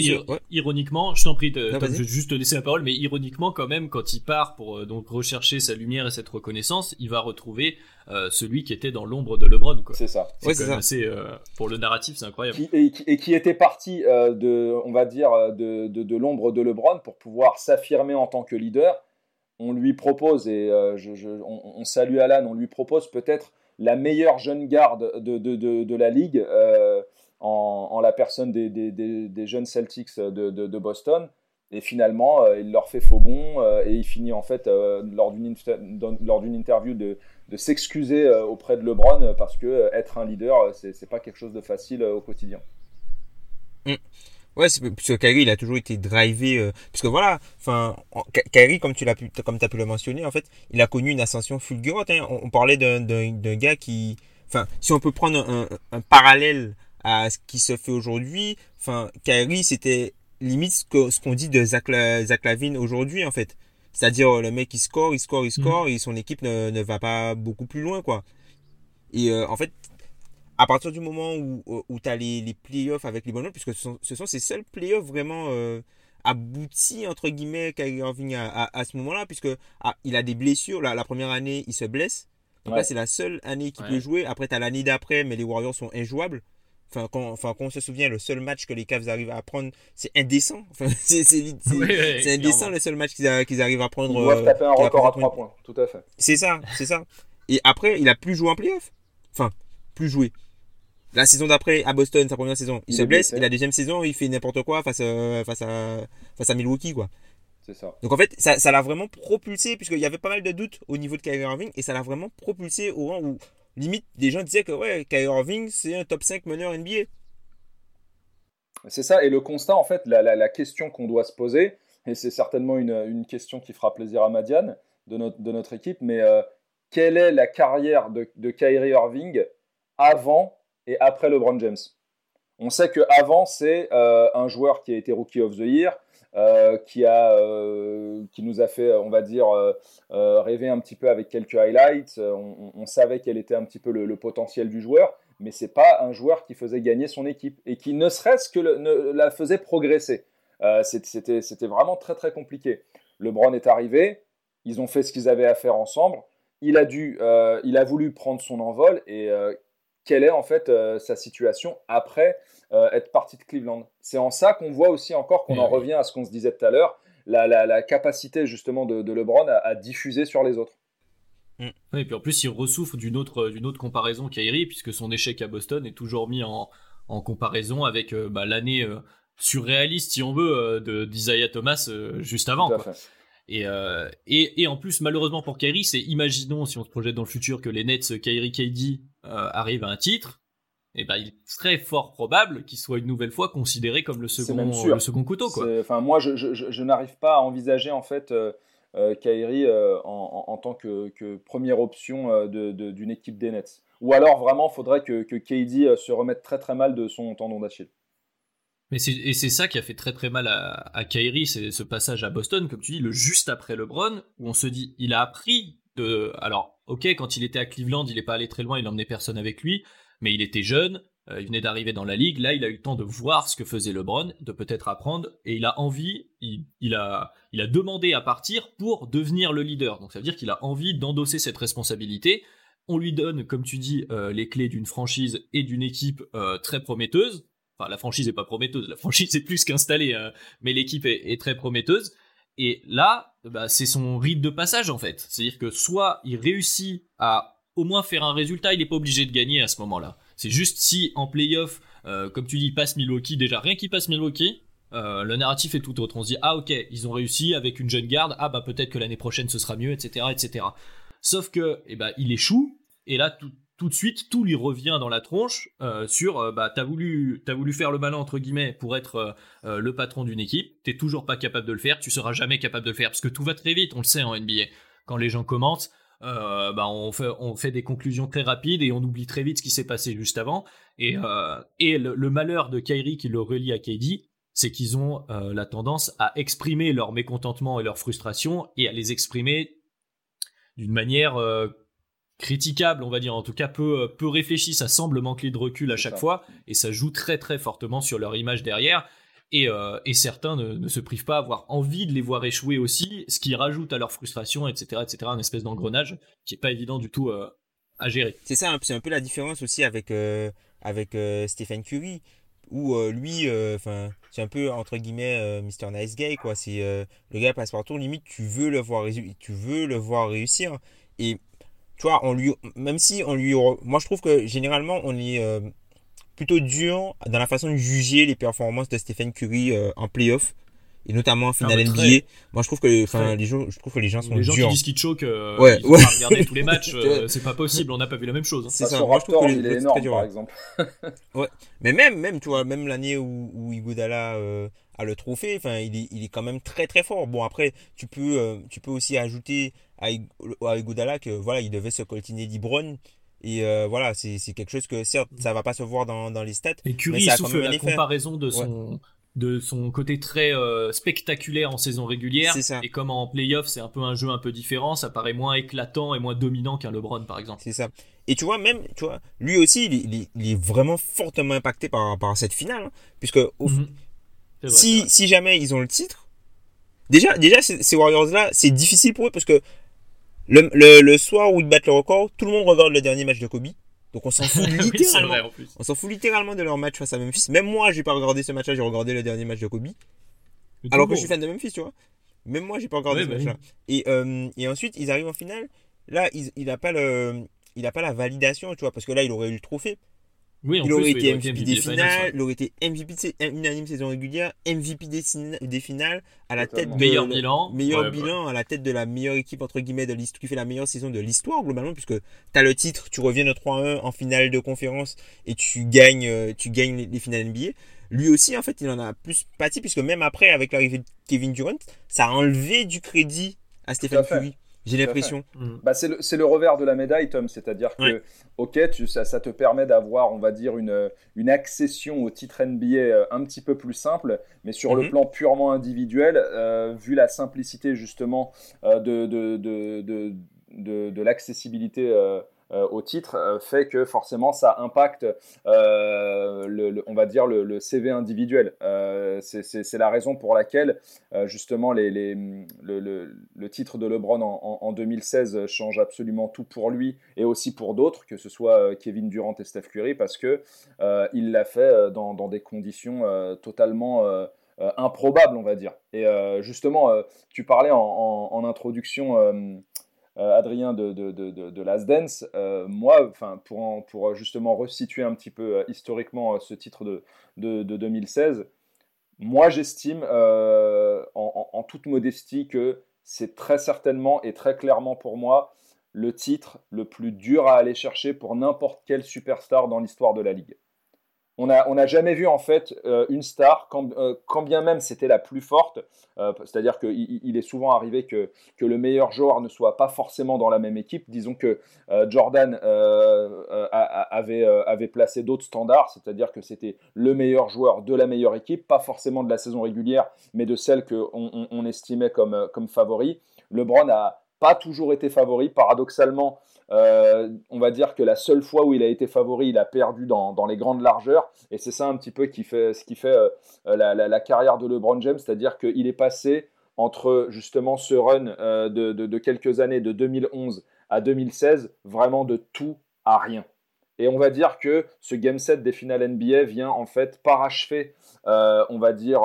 ironiquement, je t'en prie, je vais juste te laisser la parole, mais ironiquement quand même, quand il part pour euh, donc rechercher sa lumière et cette reconnaissance, il va retrouver euh, celui qui était dans l'ombre de LeBron. C'est ça. C'est euh, pour le narratif, c'est incroyable. et, qui était parti de, on va dire, de, de, l'ombre de LeBron pour pouvoir s'affirmer en tant que leader. On lui propose, et je, on, salue Alan, on lui propose peut-être la meilleure jeune garde de, de la ligue en, la personne des, jeunes Celtics de, Boston. Et finalement, euh, il leur fait faux bon euh, et il finit en fait euh, lors d'une interview de, s'excuser auprès de LeBron parce que être un leader, c'est pas quelque chose de facile au quotidien. Mm. Ouais, parce que Kyrie, il a toujours été drivé. parce que voilà, enfin, Kyrie, comme tu l'as comme as pu le mentionner, en fait, il a connu une ascension fulgurante. Hein. On, parlait d'un gars qui, enfin, si on peut prendre un, un parallèle à ce qui se fait aujourd'hui. Enfin, Kyrie, c'était limite ce qu'on dit de Zach, Lavine aujourd'hui, en fait. C'est-à-dire, le mec, il score, il score, il score, mm. et son équipe ne, ne, va pas beaucoup plus loin, quoi. Et euh, en fait, à partir du moment où, où tu as les, les playoffs avec les bonhommes, puisque ce sont, ce sont ces seuls playoffs vraiment euh, aboutis, entre guillemets, Kyrie Irving à, à, ce moment-là, puisque ah, il a des blessures. La, la première année, il se blesse. Donc là, c'est la seule année qu'il peut jouer. Après, tu as l'année d'après, mais les Warriors sont injouables. Enfin, quand, enfin, on se souvient, le seul match que les Cavs arrivent à prendre, c'est indécent. Enfin, [laughs] c'est, c'est, indécent le seul match qu'ils, arrivent à prendre. Ils doivent taper un euh, record à 3 points, tout à fait. C'est ça, c'est ça. Et après, il a plus joué en playoff. Enfin, plus joué. La saison d'après, à Boston, sa première saison, il, se blesse. Et la deuxième saison, il fait n'importe quoi face à, face à, face à Milwaukee, quoi. C'est ça. Donc en fait, ça, ça l'a vraiment propulsé, puisqu'il y avait pas mal de doutes au niveau de Kyrie Irving, et ça l'a vraiment propulsé au rang où limite, des gens disaient que ouais, Kyrie Irving, c'est un top 5 meneur NBA. C'est ça, et le constat, en fait, la, question qu'on doit se poser, et c'est certainement une, question qui fera plaisir à Madiane de notre, de notre équipe, mais euh, quelle est la carrière de, de Kyrie Irving avant et après LeBron James? On sait qu'avant, c'est euh, un joueur qui a été Rookie of the Year, qui, a, qui nous a fait, on va dire, rêver un petit peu avec quelques highlights. On, savait quel était un petit peu le, potentiel du joueur, mais c'est pas un joueur qui faisait gagner son équipe et qui ne serait-ce que la faisait progresser. C'était vraiment très très compliqué. LeBron est arrivé, ils ont fait ce qu'ils avaient à faire ensemble. Il a, dû, euh, il a voulu prendre son envol et euh, quelle est en fait euh, sa situation après être parti de Cleveland. C'est en ça qu'on voit aussi encore qu'on en revient à ce qu'on se disait tout à l'heure, la, capacité justement de, LeBron à, diffuser sur les autres. Mm. et puis en plus, il ressouffre d'une autre, d'une autre comparaison qu'Airi, puisque son échec à Boston est toujours mis en, comparaison avec bah, l'année surréaliste, si on veut, de d'Isaiah Thomas juste avant. Euh, et, et, en plus, malheureusement pour Kyrie, c'est imaginons si on se projette dans le futur que les Nets, Kyrie, KD euh, arrivent à un titre, et eh ben il serait fort probable qu'il soit une nouvelle fois considéré comme le second, le second couteau. Quoi. Enfin, moi, je, je, je n'arrive pas à envisager en fait euh, euh Kyrie en, en, tant que, que première option d'une de, équipe des Nets. Ou alors vraiment, il faudrait que, que KD se remette très très mal de son tendon d'Achille. Mais et c'est ça qui a fait très très mal à, à Kyrie, c'est ce passage à Boston, comme tu dis, le juste après LeBron, où on se dit, il a appris de. Alors, ok, quand il était à Cleveland, il n'est pas allé très loin, il n'emmenait personne avec lui, mais il était jeune, euh, il venait d'arriver dans la ligue. Là, il a eu le temps de voir ce que faisait LeBron, de peut-être apprendre, et il a envie, il, a, il a demandé à partir pour devenir le leader. Donc ça veut dire qu'il a envie d'endosser cette responsabilité. On lui donne, comme tu dis, euh, les clés d'une franchise et d'une équipe euh, très prometteuse Enfin, la franchise est pas prometteuse, la franchise est plus qu'installée, hein. mais l'équipe est, très prometteuse. Et là, bah, c'est son rite de passage en fait. C'est-à-dire que soit il réussit à au moins faire un résultat, il n'est pas obligé de gagner à ce moment-là. C'est juste si en playoff, euh, comme tu dis, il passe Milwaukee, déjà rien qui passe Milwaukee, euh, le narratif est tout autre. On se dit ah ok, ils ont réussi avec une jeune garde, ah bah peut-être que l'année prochaine ce sera mieux, etc., etc. Sauf que, eh ben, il échoue et là tout, tout de suite, tout lui revient dans la tronche euh, sur euh, bah t'as voulu t'as voulu faire le malin entre guillemets pour être euh, le patron d'une équipe, t'es toujours pas capable de le faire, tu seras jamais capable de le faire parce que tout va très vite, on le sait en NBA. Quand les gens commentent, bah on fait on fait des conclusions très rapides et on oublie très vite ce qui s'est passé juste avant. Et et le, malheur de Kyrie qui le relie à KD, c'est qu'ils ont la tendance à exprimer leur mécontentement et leur frustration et à les exprimer d'une manière critiquable, on va dire, en tout cas peu, euh, peu réfléchi, ça semble manquer de recul à chaque fois, et ça joue très très fortement sur leur image derrière. Et, euh, et certains ne, se privent pas à avoir envie de les voir échouer aussi, ce qui rajoute à leur frustration, etc., etc., un espèce d'engrenage qui est pas évident du tout euh, à gérer. C'est ça, c'est un peu la différence aussi avec avec Stephen Curry, où lui, enfin, c'est un peu entre guillemets Mr Nice Guy, quoi. C'est le gars passe partout, limite tu veux le voir, tu veux le voir réussir, et tu vois, on lui, même si on lui, moi je trouve que généralement on est euh, plutôt dur dans la façon de juger les performances de Stephen Curry euh, en playoff et notamment en finale ah, NBA. Moi je trouve que, enfin, les gens, je trouve que les gens sont les gens qui disent qu'il choke, euh, ouais, ouais. Pas regarder tous les [laughs] matchs, euh, c'est pas possible. On n'a pas vu la même chose. Hein. C'est ça. Moi, je trouve que il est énorme, par exemple. ouais, mais même, même, tu vois, même l'année où, où Iguodala a le trophée, enfin, il est, il est quand même très très fort. Bon après, tu peux, tu peux aussi ajouter à, Goudala que voilà, il devait se coltiner d'Ibron. Et euh, voilà, c'est quelque chose que certes, ça va pas se voir dans, dans les stats. Et Curry mais souffle la comparaison de son, de son côté très euh, spectaculaire en saison régulière. Et comme en playoff, c'est un peu un jeu un peu différent, ça paraît moins éclatant et moins dominant qu'un LeBron par exemple. C'est ça. Et tu vois, même, tu vois, lui aussi, il, est, vraiment fortement impacté par, par cette finale. Hein, puisque si, si jamais ils ont le titre, déjà, déjà ces Warriors-là, c'est difficile pour eux parce que le, le, soir où ils battent le record, tout le monde regarde le dernier match de Kobe. Donc on s'en [laughs] fout littéralement. on s'en fout littéralement de leur match face à Memphis. Même moi, j'ai pas regardé ce match-là, j'ai regardé le dernier match de Kobe. Alors que je suis fan de Memphis, tu vois. Même moi, j'ai pas regardé ce bah match-là. Et, euh, et ensuite, ils arrivent en finale. Là, il, il a pas le, il a pas la validation, tu vois, parce que là, il aurait eu le trophée il aurait été MVP des finales, il aurait été MVP unanime saison régulière, MVP des, finales, à la tête de meilleur bilan, meilleur bilan à la tête de la meilleure équipe entre guillemets de l'histoire, qui fait la meilleure saison de l'histoire globalement, puisque tu as le titre, tu reviens de 3-1 en finale de conférence et tu gagnes, euh, tu gagnes les, finales NBA. Lui aussi, en fait, il en a plus pâti, puisque même après, avec l'arrivée de Kevin Durant, ça a enlevé du crédit à Stephen Curry. J'ai l'impression. Mm. Bah, c'est le, le, revers de la médaille, Tom. C'est-à-dire que, ok, tu, ça, ça, te permet d'avoir, on va dire, une, une accession au titre NBA euh, un petit peu plus simple, mais sur le mhm. plan purement individuel, euh, vu la simplicité justement euh, de, de, de, de l'accessibilité euh, au titre euh, fait que forcément ça impacte, euh, le, on va dire, le, CV individuel. c'est la raison pour laquelle justement les, les, le, titre de LeBron en, 2016 change absolument tout pour lui et aussi pour d'autres, que ce soit Kevin Durant et Steph Curry, parce que il l'a fait dans, dans, des conditions totalement improbables, on va dire. Et justement, tu parlais en, introduction euh, Adrien de, de, de, Last Dance, euh, moi, enfin, pour, pour justement resituer un petit peu euh, historiquement ce titre de, de, 2016, moi j'estime en, toute modestie que c'est très certainement et très clairement pour moi le titre le plus dur à aller chercher pour n'importe quel superstar dans l'histoire de la ligue on n'a jamais vu en fait euh, une star, euh, quand, bien même c'était la plus forte, euh, c'est-à-dire qu'il il est souvent arrivé que, que, le meilleur joueur ne soit pas forcément dans la même équipe. Disons que Jordan avait, avait placé d'autres standards, c'est-à-dire que c'était le meilleur joueur de la meilleure équipe, pas forcément de la saison régulière, mais de celle qu'on on, estimait comme, comme favori. LeBron a pas toujours été favori, paradoxalement. Euh, on va dire que la seule fois où il a été favori, il a perdu dans, les grandes largeurs. Et c'est ça un petit peu qui fait, ce qui fait euh, la, carrière de LeBron James, c'est-à-dire qu'il est passé entre justement ce run euh, de, quelques années, de 2011 à 2016, vraiment de tout à rien. Et on va dire que ce game set des finales NBA vient en fait parachever, on va dire,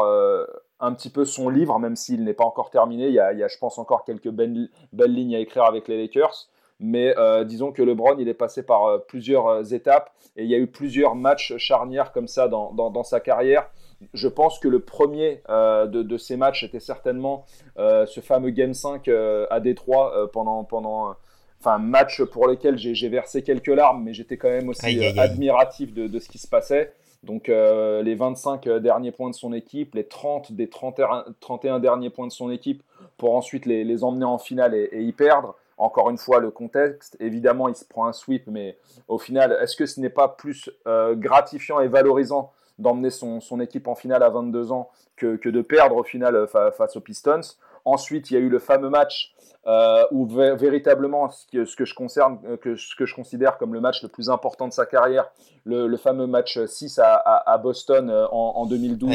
un petit peu son livre, même s'il n'est pas encore terminé. Il y, a, je pense, encore quelques belles lignes à écrire avec les Lakers. Mais euh, disons que LeBron, il est passé par euh, plusieurs euh, étapes et il y a eu plusieurs matchs charnières comme ça dans, dans, sa carrière. Je pense que le premier de, ces matchs était certainement ce fameux Game 5 à Détroit pendant, pendant enfin match pour lequel j'ai versé quelques larmes, mais j'étais quand même aussi admiratif de, de, ce qui se passait. Donc les 25 derniers points de son équipe, les 30 des 31, 31 derniers points de son équipe pour ensuite les, les emmener en finale et y perdre. Encore une fois, le contexte, évidemment, il se prend un sweep, mais au final, est-ce que ce n'est pas plus euh, gratifiant et valorisant d'emmener son, équipe en finale à 22 ans que, de perdre au final face aux Pistons? Ensuite, il y a eu le fameux match euh, où véritablement, ce que, ce que, je concerne, que, ce que je considère comme le match le plus important de sa carrière, le, fameux match 6 à, Boston en, 2012,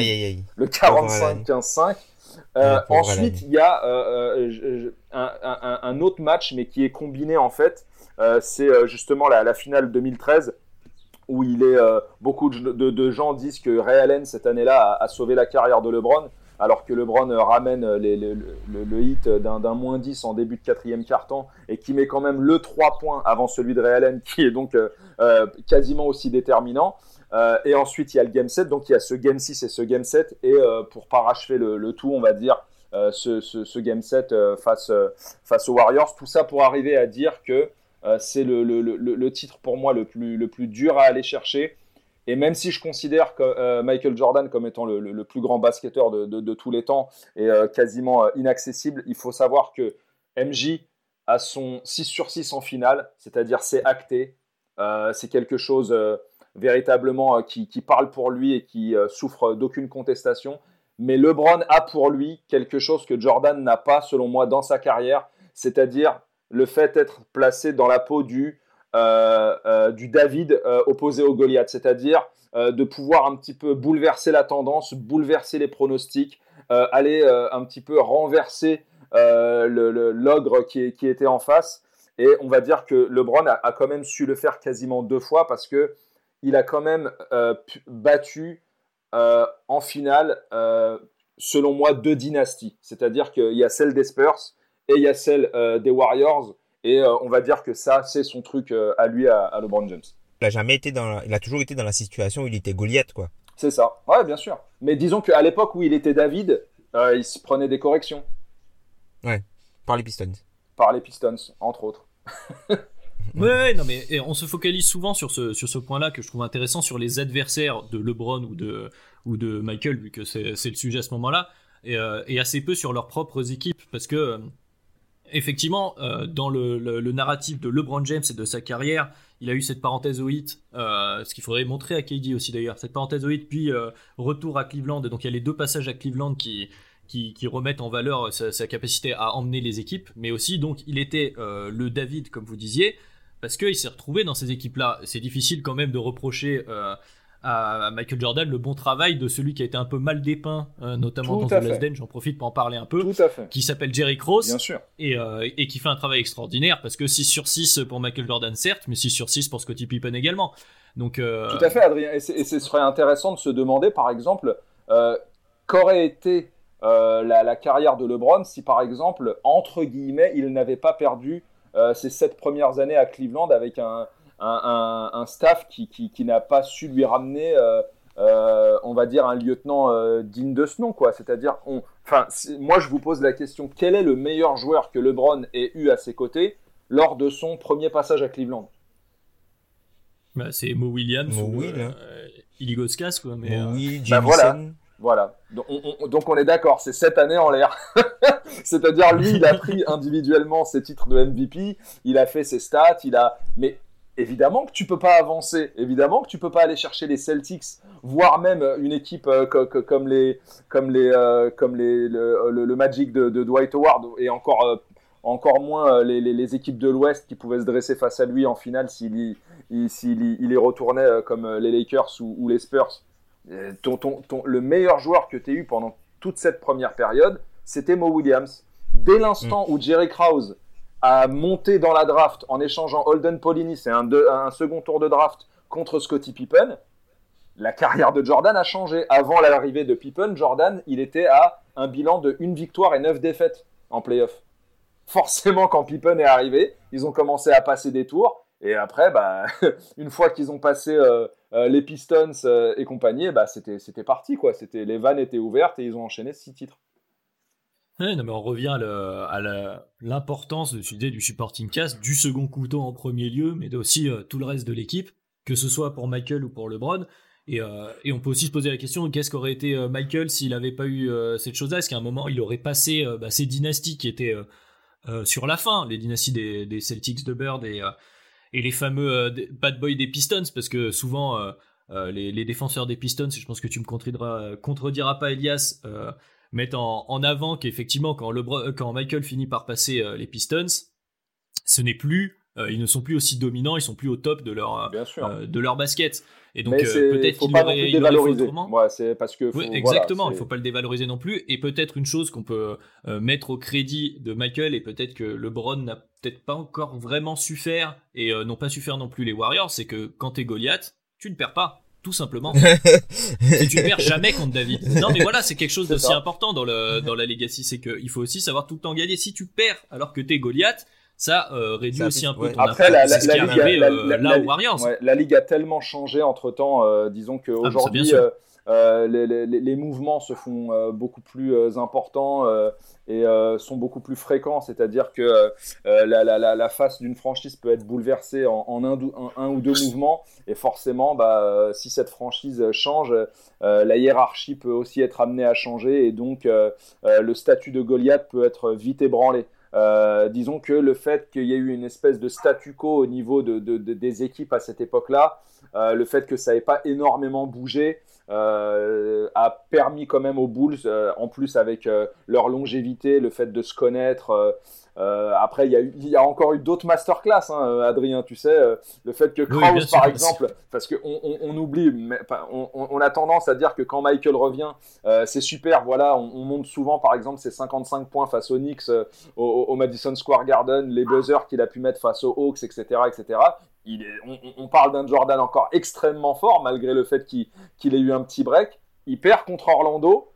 le 45-15-5. Euh, ensuite, il y a euh, euh, un, autre match, mais qui est combiné en fait. c'est justement la, finale 2013 où il est beaucoup de, gens disent que Ray Allen cette année-là a, sauvé la carrière de LeBron, alors que LeBron ramène le, hit d'un moins 10 en début de quatrième quart-temps et qui met quand même le 3 points avant celui de Ray Allen, [laughs] qui est donc quasiment aussi déterminant. Euh, et ensuite, il y a le game 7, donc il y a ce game 6 et ce game 7. Et euh, pour parachever le, tout, on va dire, euh, ce, game 7 face, aux Warriors. Tout ça pour arriver à dire que c'est le, titre pour moi le plus dur à aller chercher. Et même si je considère que, Michael Jordan comme étant le, plus grand basketteur de, tous les temps et quasiment inaccessible, il faut savoir que MJ a son 6 sur 6 en finale, c'est-à-dire c'est acté. c'est quelque chose véritablement euh, qui, parle pour lui et qui euh, souffre d'aucune contestation. Mais LeBron a pour lui quelque chose que Jordan n'a pas, selon moi, dans sa carrière, c'est-à-dire le fait d'être placé dans la peau du, euh, du David opposé au Goliath, c'est-à-dire de pouvoir un petit peu bouleverser la tendance, bouleverser les pronostics, aller un petit peu renverser l'ogre qui, était en face. Et on va dire que LeBron a, quand même su le faire quasiment deux fois parce que il a quand même euh, battu euh, en finale, euh, selon moi, deux dynasties. C'est-à-dire qu'il y a celle des Spurs et il y a celle des Warriors. Et on va dire que ça, c'est son truc à lui, à, LeBron James. Il a jamais été dans, il a toujours été dans la situation où il était Goliath, quoi. C'est ça. Ouais, bien sûr. Mais disons qu'à l'époque où il était David, il se prenait des corrections. Ouais. Par les Pistons. Par les Pistons, entre autres. [laughs] Ouais, non, mais on se focalise souvent sur ce, sur ce point-là que je trouve intéressant sur les adversaires de LeBron ou de, ou de Michael, vu que c'est le sujet à ce moment-là, et, euh, et, assez peu sur leurs propres équipes, parce que effectivement, dans le, narratif de LeBron James et de sa carrière, il a eu cette parenthèse au hit, ce qu'il faudrait montrer à KD aussi d'ailleurs, cette parenthèse au hit, puis retour à Cleveland. Donc il y a les deux passages à Cleveland qui, qui, remettent en valeur sa, capacité à emmener les équipes, mais aussi donc il était le David, comme vous disiez, parce qu'il s'est retrouvé dans ces équipes-là. C'est difficile quand même de reprocher à Michael Jordan le bon travail de celui qui a été un peu mal dépeint, euh, notamment dans The Last Dance, j'en profite pour en parler un peu, qui s'appelle Jerry Cross, Bien sûr. Et, euh, et, qui fait un travail extraordinaire, parce que 6 sur 6 pour Michael Jordan certes, mais 6 sur 6 pour Scottie Pippen également. Donc, euh, Tout à fait Adrien, et, ce serait intéressant de se demander par exemple, qu'aurait été la, la, carrière de LeBron si par exemple, entre guillemets, il n'avait pas perdu ses 7 premières années à Cleveland avec un un, staff qui, qui, n'a pas su lui ramener, euh, euh, on va dire, un lieutenant euh, digne de ce nom. quoi. C'est-à-dire, enfin, moi je vous pose la question, quel est le meilleur joueur que LeBron ait eu à ses côtés lors de son premier passage à Cleveland? Bah, C'est Mo Williams Mo ou Iligoskas, quoi. Mais, bah, voilà. Voilà. Donc on, donc on est d'accord, c'est cette année en l'air. [laughs] C'est-à-dire lui, il a pris individuellement ses titres de MVP, il a fait ses stats, il a. Mais évidemment que tu peux pas avancer, évidemment que tu peux pas aller chercher les Celtics, voire même une équipe euh, comme les comme les euh, comme les le, Magic de, Dwight Howard et encore euh, encore moins les, équipes de l'Ouest qui pouvaient se dresser face à lui en finale s'il il, il, retournait comme les Lakers ou, les Spurs. Ton, ton, le meilleur joueur que tu as eu pendant toute cette première période, c'était Mo Williams. Dès l'instant mm. où Jerry Krause a monté dans la draft en échangeant Holden Polini, c'est un, second tour de draft contre Scottie Pippen, la carrière de Jordan a changé. Avant l'arrivée de Pippen, Jordan, il était à un bilan de une victoire et neuf défaites en playoff. Forcément, quand Pippen est arrivé, ils ont commencé à passer des tours. Et après, bah, [laughs] une fois qu'ils ont passé euh, euh, les Pistons euh, et compagnie, bah, c'était parti. quoi. Les vannes étaient ouvertes et ils ont enchaîné six titres non, mais on revient à l'importance de du supporting cast, du second couteau en premier lieu, mais aussi euh, tout le reste de l'équipe, que ce soit pour Michael ou pour LeBron. Et, euh, et on peut aussi se poser la question qu'est-ce qu'aurait été euh, Michael s'il n'avait pas eu cette chose-là? Est-ce qu'à un moment il aurait passé bah, ces dynasties qui étaient sur la fin, les dynasties des, Celtics de Bird et, et les fameux bad boys des Pistons? Parce que souvent. Les, défenseurs des Pistons, et je pense que tu me contrediras, contrediras pas Elias, mettent en, avant qu'effectivement, quand, quand Michael finit par passer euh, les Pistons, ce n'est plus, euh, ils ne sont plus aussi dominants, ils sont plus au top de leur, euh, de leur basket. Et donc peut-être qu'il aurait, il autrement. Ouais, c'est parce que exactement, il faut pas le dévaloriser non plus. Et peut-être une chose qu'on peut mettre au crédit de Michael et peut-être que LeBron n'a peut-être pas encore vraiment su faire et n'ont pas su faire non plus les Warriors, c'est que quand t'es Goliath, tu ne perds pas tout simplement. [laughs] et tu perds jamais contre David. Non, mais voilà, c'est quelque chose d'aussi important dans, le, dans la Legacy, c'est qu'il faut aussi savoir tout le temps gagner. Si tu perds alors que t'es Goliath, ça euh, réduit aussi un peu ton Après, la, la, la, là Warriors. la ligue a tellement changé entre temps, euh, disons qu'aujourd'hui, ah, euh, les, les, les, mouvements se font euh, beaucoup plus euh, importants et sont beaucoup plus fréquents, c'est-à-dire que la, la, la, face d'une franchise peut être bouleversée en, en un, un, ou deux mouvements, et forcément, bah, si cette franchise change, la hiérarchie peut aussi être amenée à changer, et donc le statut de Goliath peut être vite ébranlé. Euh, disons que le fait qu'il y ait eu une espèce de statu quo au niveau de, de, de, des équipes à cette époque-là, euh, le fait que ça n'ait pas énormément bougé, euh, a permis quand même aux Bulls, euh, en plus avec euh, leur longévité, le fait de se connaître. Après, il y, a il y a encore eu d'autres masterclass, hein, Adrien, tu sais, le fait que Krause, par exemple, parce qu'on on, on, oublie, mais, on, on, a tendance à dire que quand Michael revient, c'est super, voilà, on, monte souvent, par exemple, ses 55 points face aux Knicks au, au, Madison Square Garden, les buzzers qu'il a pu mettre face aux Hawks, etc., etc on, parle d'un Jordan encore extrêmement fort, malgré le fait qu'il ait eu un petit break. Il perd contre Orlando.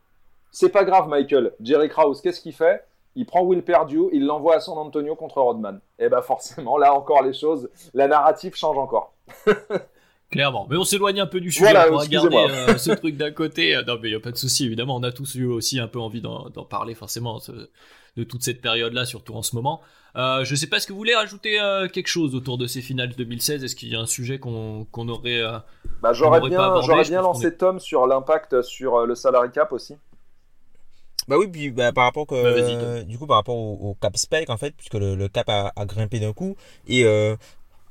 C'est pas grave, Michael. Jerry Krause, qu'est-ce qu'il fait? Il prend Will Perdue, il l'envoie à San Antonio contre Rodman. Et eh ben forcément, là encore, les choses, la narrative change encore. [laughs] Clairement. Mais on s'éloigne un peu du sujet pour regarder euh, ce truc d'un côté. Non, mais il n'y a pas de souci, évidemment. On a tous eu aussi un peu envie d'en parler, forcément, de toute cette période-là, surtout en ce moment. Euh, je sais pas, est-ce que vous voulez rajouter euh, quelque chose autour de ces finales 2016 Est-ce qu'il y a un sujet qu'on aurait. Euh, bah, J'aurais bien, bien lancé Tom sur l'impact sur le salary cap aussi. Bah oui, puis bah, par rapport que, Bah, euh, du coup par rapport au, au cap spike en fait, puisque le, le cap a, a grimpé d'un coup et euh,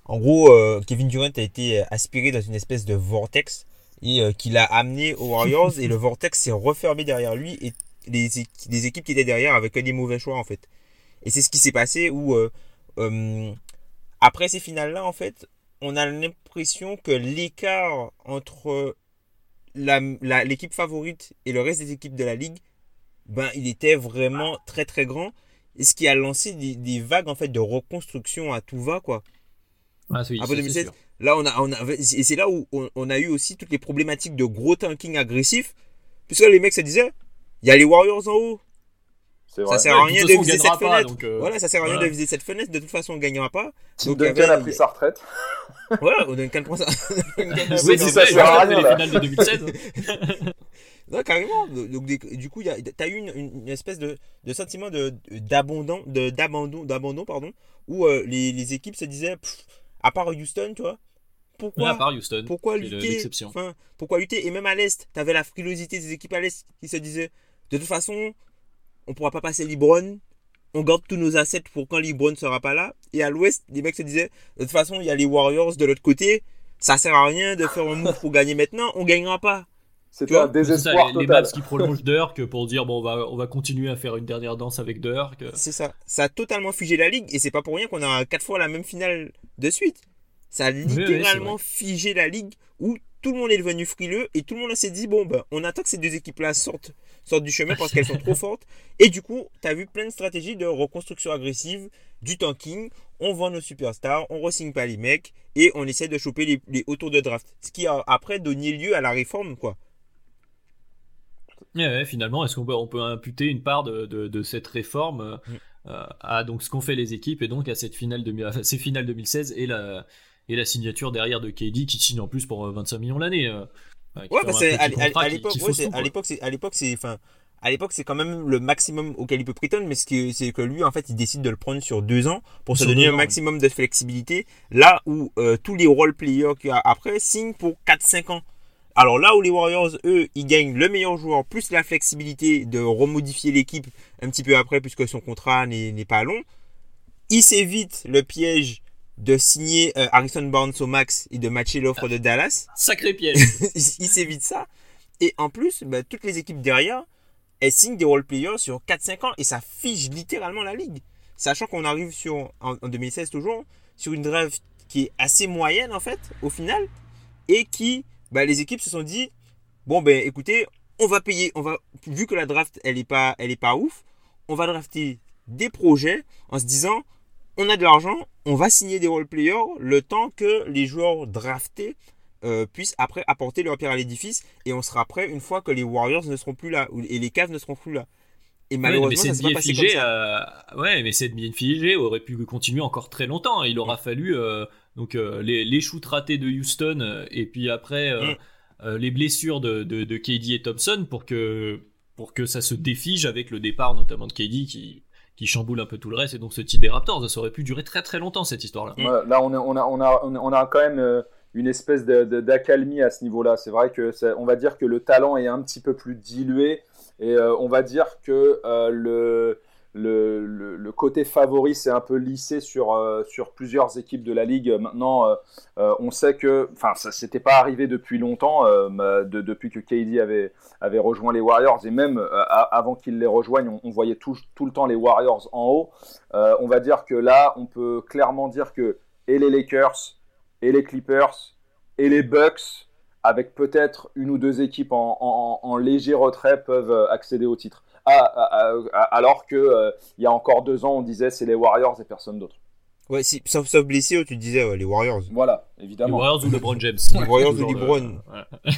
en gros euh, Kevin Durant a été aspiré dans une espèce de vortex et euh, qu'il a amené aux Warriors et le vortex s'est refermé derrière lui et les, les équipes qui étaient derrière avaient que des mauvais choix en fait. Et c'est ce qui s'est passé où euh, après ces finales là en fait, on a l'impression que l'écart entre la- la- l'équipe favorite et le reste des équipes de la ligue ben il était vraiment très très grand et ce qui a lancé des, des vagues en fait de reconstruction à tout va quoi Ah, oui, Après ça, c'est 2016, sûr. là on a, on a et c'est là où on, on a eu aussi toutes les problématiques de gros tanking agressif puisque les mecs se disaient il y a les Warriors en haut vrai. ça sert à Ouais, rien de façon, viser cette pas, fenêtre donc, euh, voilà ça sert à rien voilà. de viser cette fenêtre de toute façon on gagnera pas Tim Duncan avait- a pris sa retraite. [laughs] voilà on Duncan prend ça prend Oui, ça. dit c'est ça vrai, sert à rien, les finales de 2016. [laughs] Non, carrément. Donc, du coup, il y a- t'as eu une, une- espèce de, de sentiment d'abandon, de, d'abandon, d'abandon, pardon, où euh, les, les équipes se disaient, pff, à part Houston, tu vois, pourquoi, à part Houston. pourquoi lutter. Enfin, pourquoi lutter? Et même à l'Est, t'avais la frilosité des équipes à l'Est qui se disaient, de toute façon, on pourra pas passer LeBron, on garde tous nos assets pour quand LeBron sera pas là. Et à l'Ouest, les mecs se disaient, de toute façon, il y a les Warriors de l'autre côté, ça sert à rien de faire un move pour gagner maintenant, on gagnera pas. C'était un C'est ça, désespoir les, les total. Mavs qui prolongent Dirk pour dire bon on va on va continuer à faire une dernière danse avec Dirk. C'est ça. Ça a totalement figé la ligue et c'est pas pour rien qu'on a quatre fois la même finale de suite. Ça a oui, littéralement figé la ligue où tout le monde est devenu frileux et tout le monde s'est dit bon ben on attend que ces deux équipes-là sortent, sortent du chemin parce qu'elles sont trop fortes. Et du coup, tu as vu plein de stratégies de reconstruction agressive, du tanking, on vend nos superstars, on re-signe pas les mecs et on essaie de choper les, les autours de draft. Ce qui a après donné lieu à la réforme quoi. Ouais, finalement, est-ce qu'on peut, on peut imputer une part de, de, de cette réforme euh, euh, à donc ce qu'ont fait les équipes et donc à cette finale de, à ces finales 2016 et la et la signature derrière de KD qui signe en plus pour euh, 25 millions l'année. euh, euh, Ouais, parce à, l'époque, ouais, c'est- tout, à quoi. l'époque, c'est, à l'époque, c'est, enfin, à l'époque, c'est quand même le maximum auquel il peut prétendre, mais ce c'est que lui, en fait, il décide de le prendre sur deux ans pour se donner un ans, maximum de flexibilité. Là où euh, tous les role players qu'il y a après signent pour 4-5 ans. Alors là où les Warriors, eux, ils gagnent le meilleur joueur plus la flexibilité de remodifier l'équipe un petit peu après puisque son contrat n'est, pas long. Il s'évite le piège de signer euh, Harrison Barnes au max et de matcher l'offre de Dallas [laughs] Sacré piège. [laughs] il il s'évite ça. Et en plus, bah, toutes les équipes derrière, elles signent des role-players sur 4-5 ans et ça fige littéralement la ligue. Sachant qu'on arrive sur, en, en 2016 toujours, sur une draft qui est assez moyenne en fait, au final, et qui, bah, les équipes se sont dit, bon ben écoutez, on va payer, on va, vu que la draft elle est pas, elle est pas ouf, on va drafter des projets en se disant, on a de l'argent, on va signer des role-players le temps que les joueurs draftés euh, puissent après apporter leur pierre à l'édifice et on sera prêt une fois que les Warriors ne seront plus là et les Cavs ne seront plus là. Et Ouais, malheureusement, mais ça pas comme ça. euh, ouais, mais cette bien figée aurait pu continuer encore très longtemps. Il aura fallu euh, donc euh, les, les shoots ratés de Houston euh, et puis après euh, Mm. les blessures de, de, de KD et Thompson pour que pour que ça se défige avec le départ notamment de KD qui qui chamboule un peu tout le reste et donc ce titre des Raptors. Ça aurait pu durer très très longtemps cette histoire-là. Mm. Ouais, là, on a, on, a, on, a, on quand même une espèce d'accalmie à ce niveau-là. C'est vrai que on va dire que le talent est un petit peu plus dilué et euh, on va dire que euh, le, le, côté favori s'est un peu lissé sur, euh, sur plusieurs équipes de la ligue. Maintenant, euh, euh, on sait que, enfin, ça s'était pas arrivé depuis longtemps, depuis que KD avait, avait rejoint les Warriors et même avant qu'il les rejoigne, on, voyait tout, le temps les Warriors en haut. On va dire que là, on peut clairement dire que et les Lakers, et les Clippers, et les Bucks, avec peut-être une ou deux équipes en, léger retrait, peuvent accéder au titre. Ah, ah, ah, alors que euh, il y a encore deux ans, on disait c'est les Warriors et personne d'autre. Ouais, si, sauf, sauf blessé, tu disais ouais, les Warriors. Voilà, Les évidemment. Warriors ou [laughs] LeBron James. Les Warriors ou LeBron. voilà. [laughs]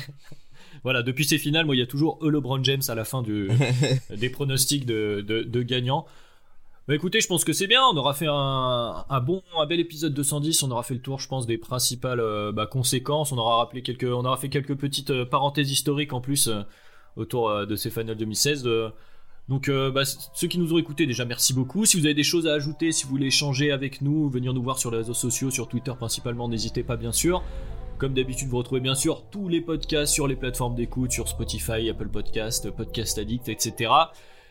Voilà, depuis ces finales, moi, il y a toujours E LeBron James à la fin du, [laughs] des pronostics de, de, de gagnants. Bah écoutez, je pense que c'est bien. On aura fait un, un bon, un bel épisode 210. On aura fait le tour, je pense, des principales euh, bah, conséquences. On aura rappelé quelques, on aura fait quelques petites euh, parenthèses historiques en plus euh, autour euh, de ces finales 2016. Euh. donc, euh, bah, ceux qui nous ont écoutés, déjà merci beaucoup. Si vous avez des choses à ajouter, si vous voulez échanger avec nous, venir nous voir sur les réseaux sociaux, sur Twitter principalement, n'hésitez pas, bien sûr. Comme d'habitude, vous retrouvez bien sûr tous les podcasts sur les plateformes d'écoute, sur Spotify, Apple Podcast, Podcast Addict, etc.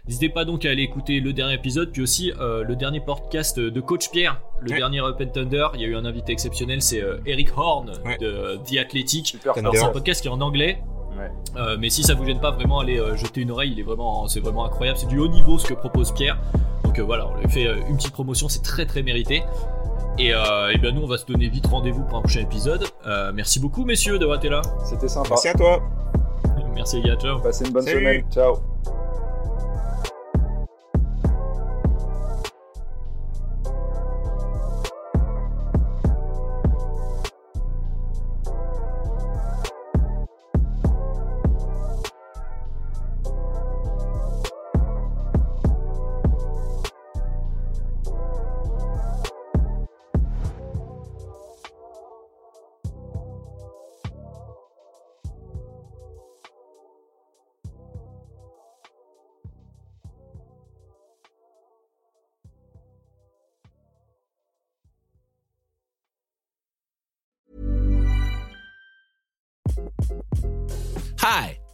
N'hésitez pas donc à aller écouter le dernier épisode, puis aussi le dernier podcast de Coach Pierre, le dernier Open Thunder. Il y a eu un invité exceptionnel, c'est Eric Horn de The Athletic. Alors c'est un podcast qui est en anglais. Euh, mais si ça vous gêne pas vraiment, allez euh, jeter une oreille. Il est vraiment, c'est vraiment incroyable. C'est du haut niveau ce que propose Pierre. Donc euh, voilà, on lui fait une petite promotion. C'est très très mérité. Et, et, bien nous, on va se donner vite rendez-vous pour un prochain épisode. merci beaucoup, messieurs, d'avoir été là. C'était sympa. Merci à toi. merci les gars. Ciao. Passez une bonne semaine. Ciao.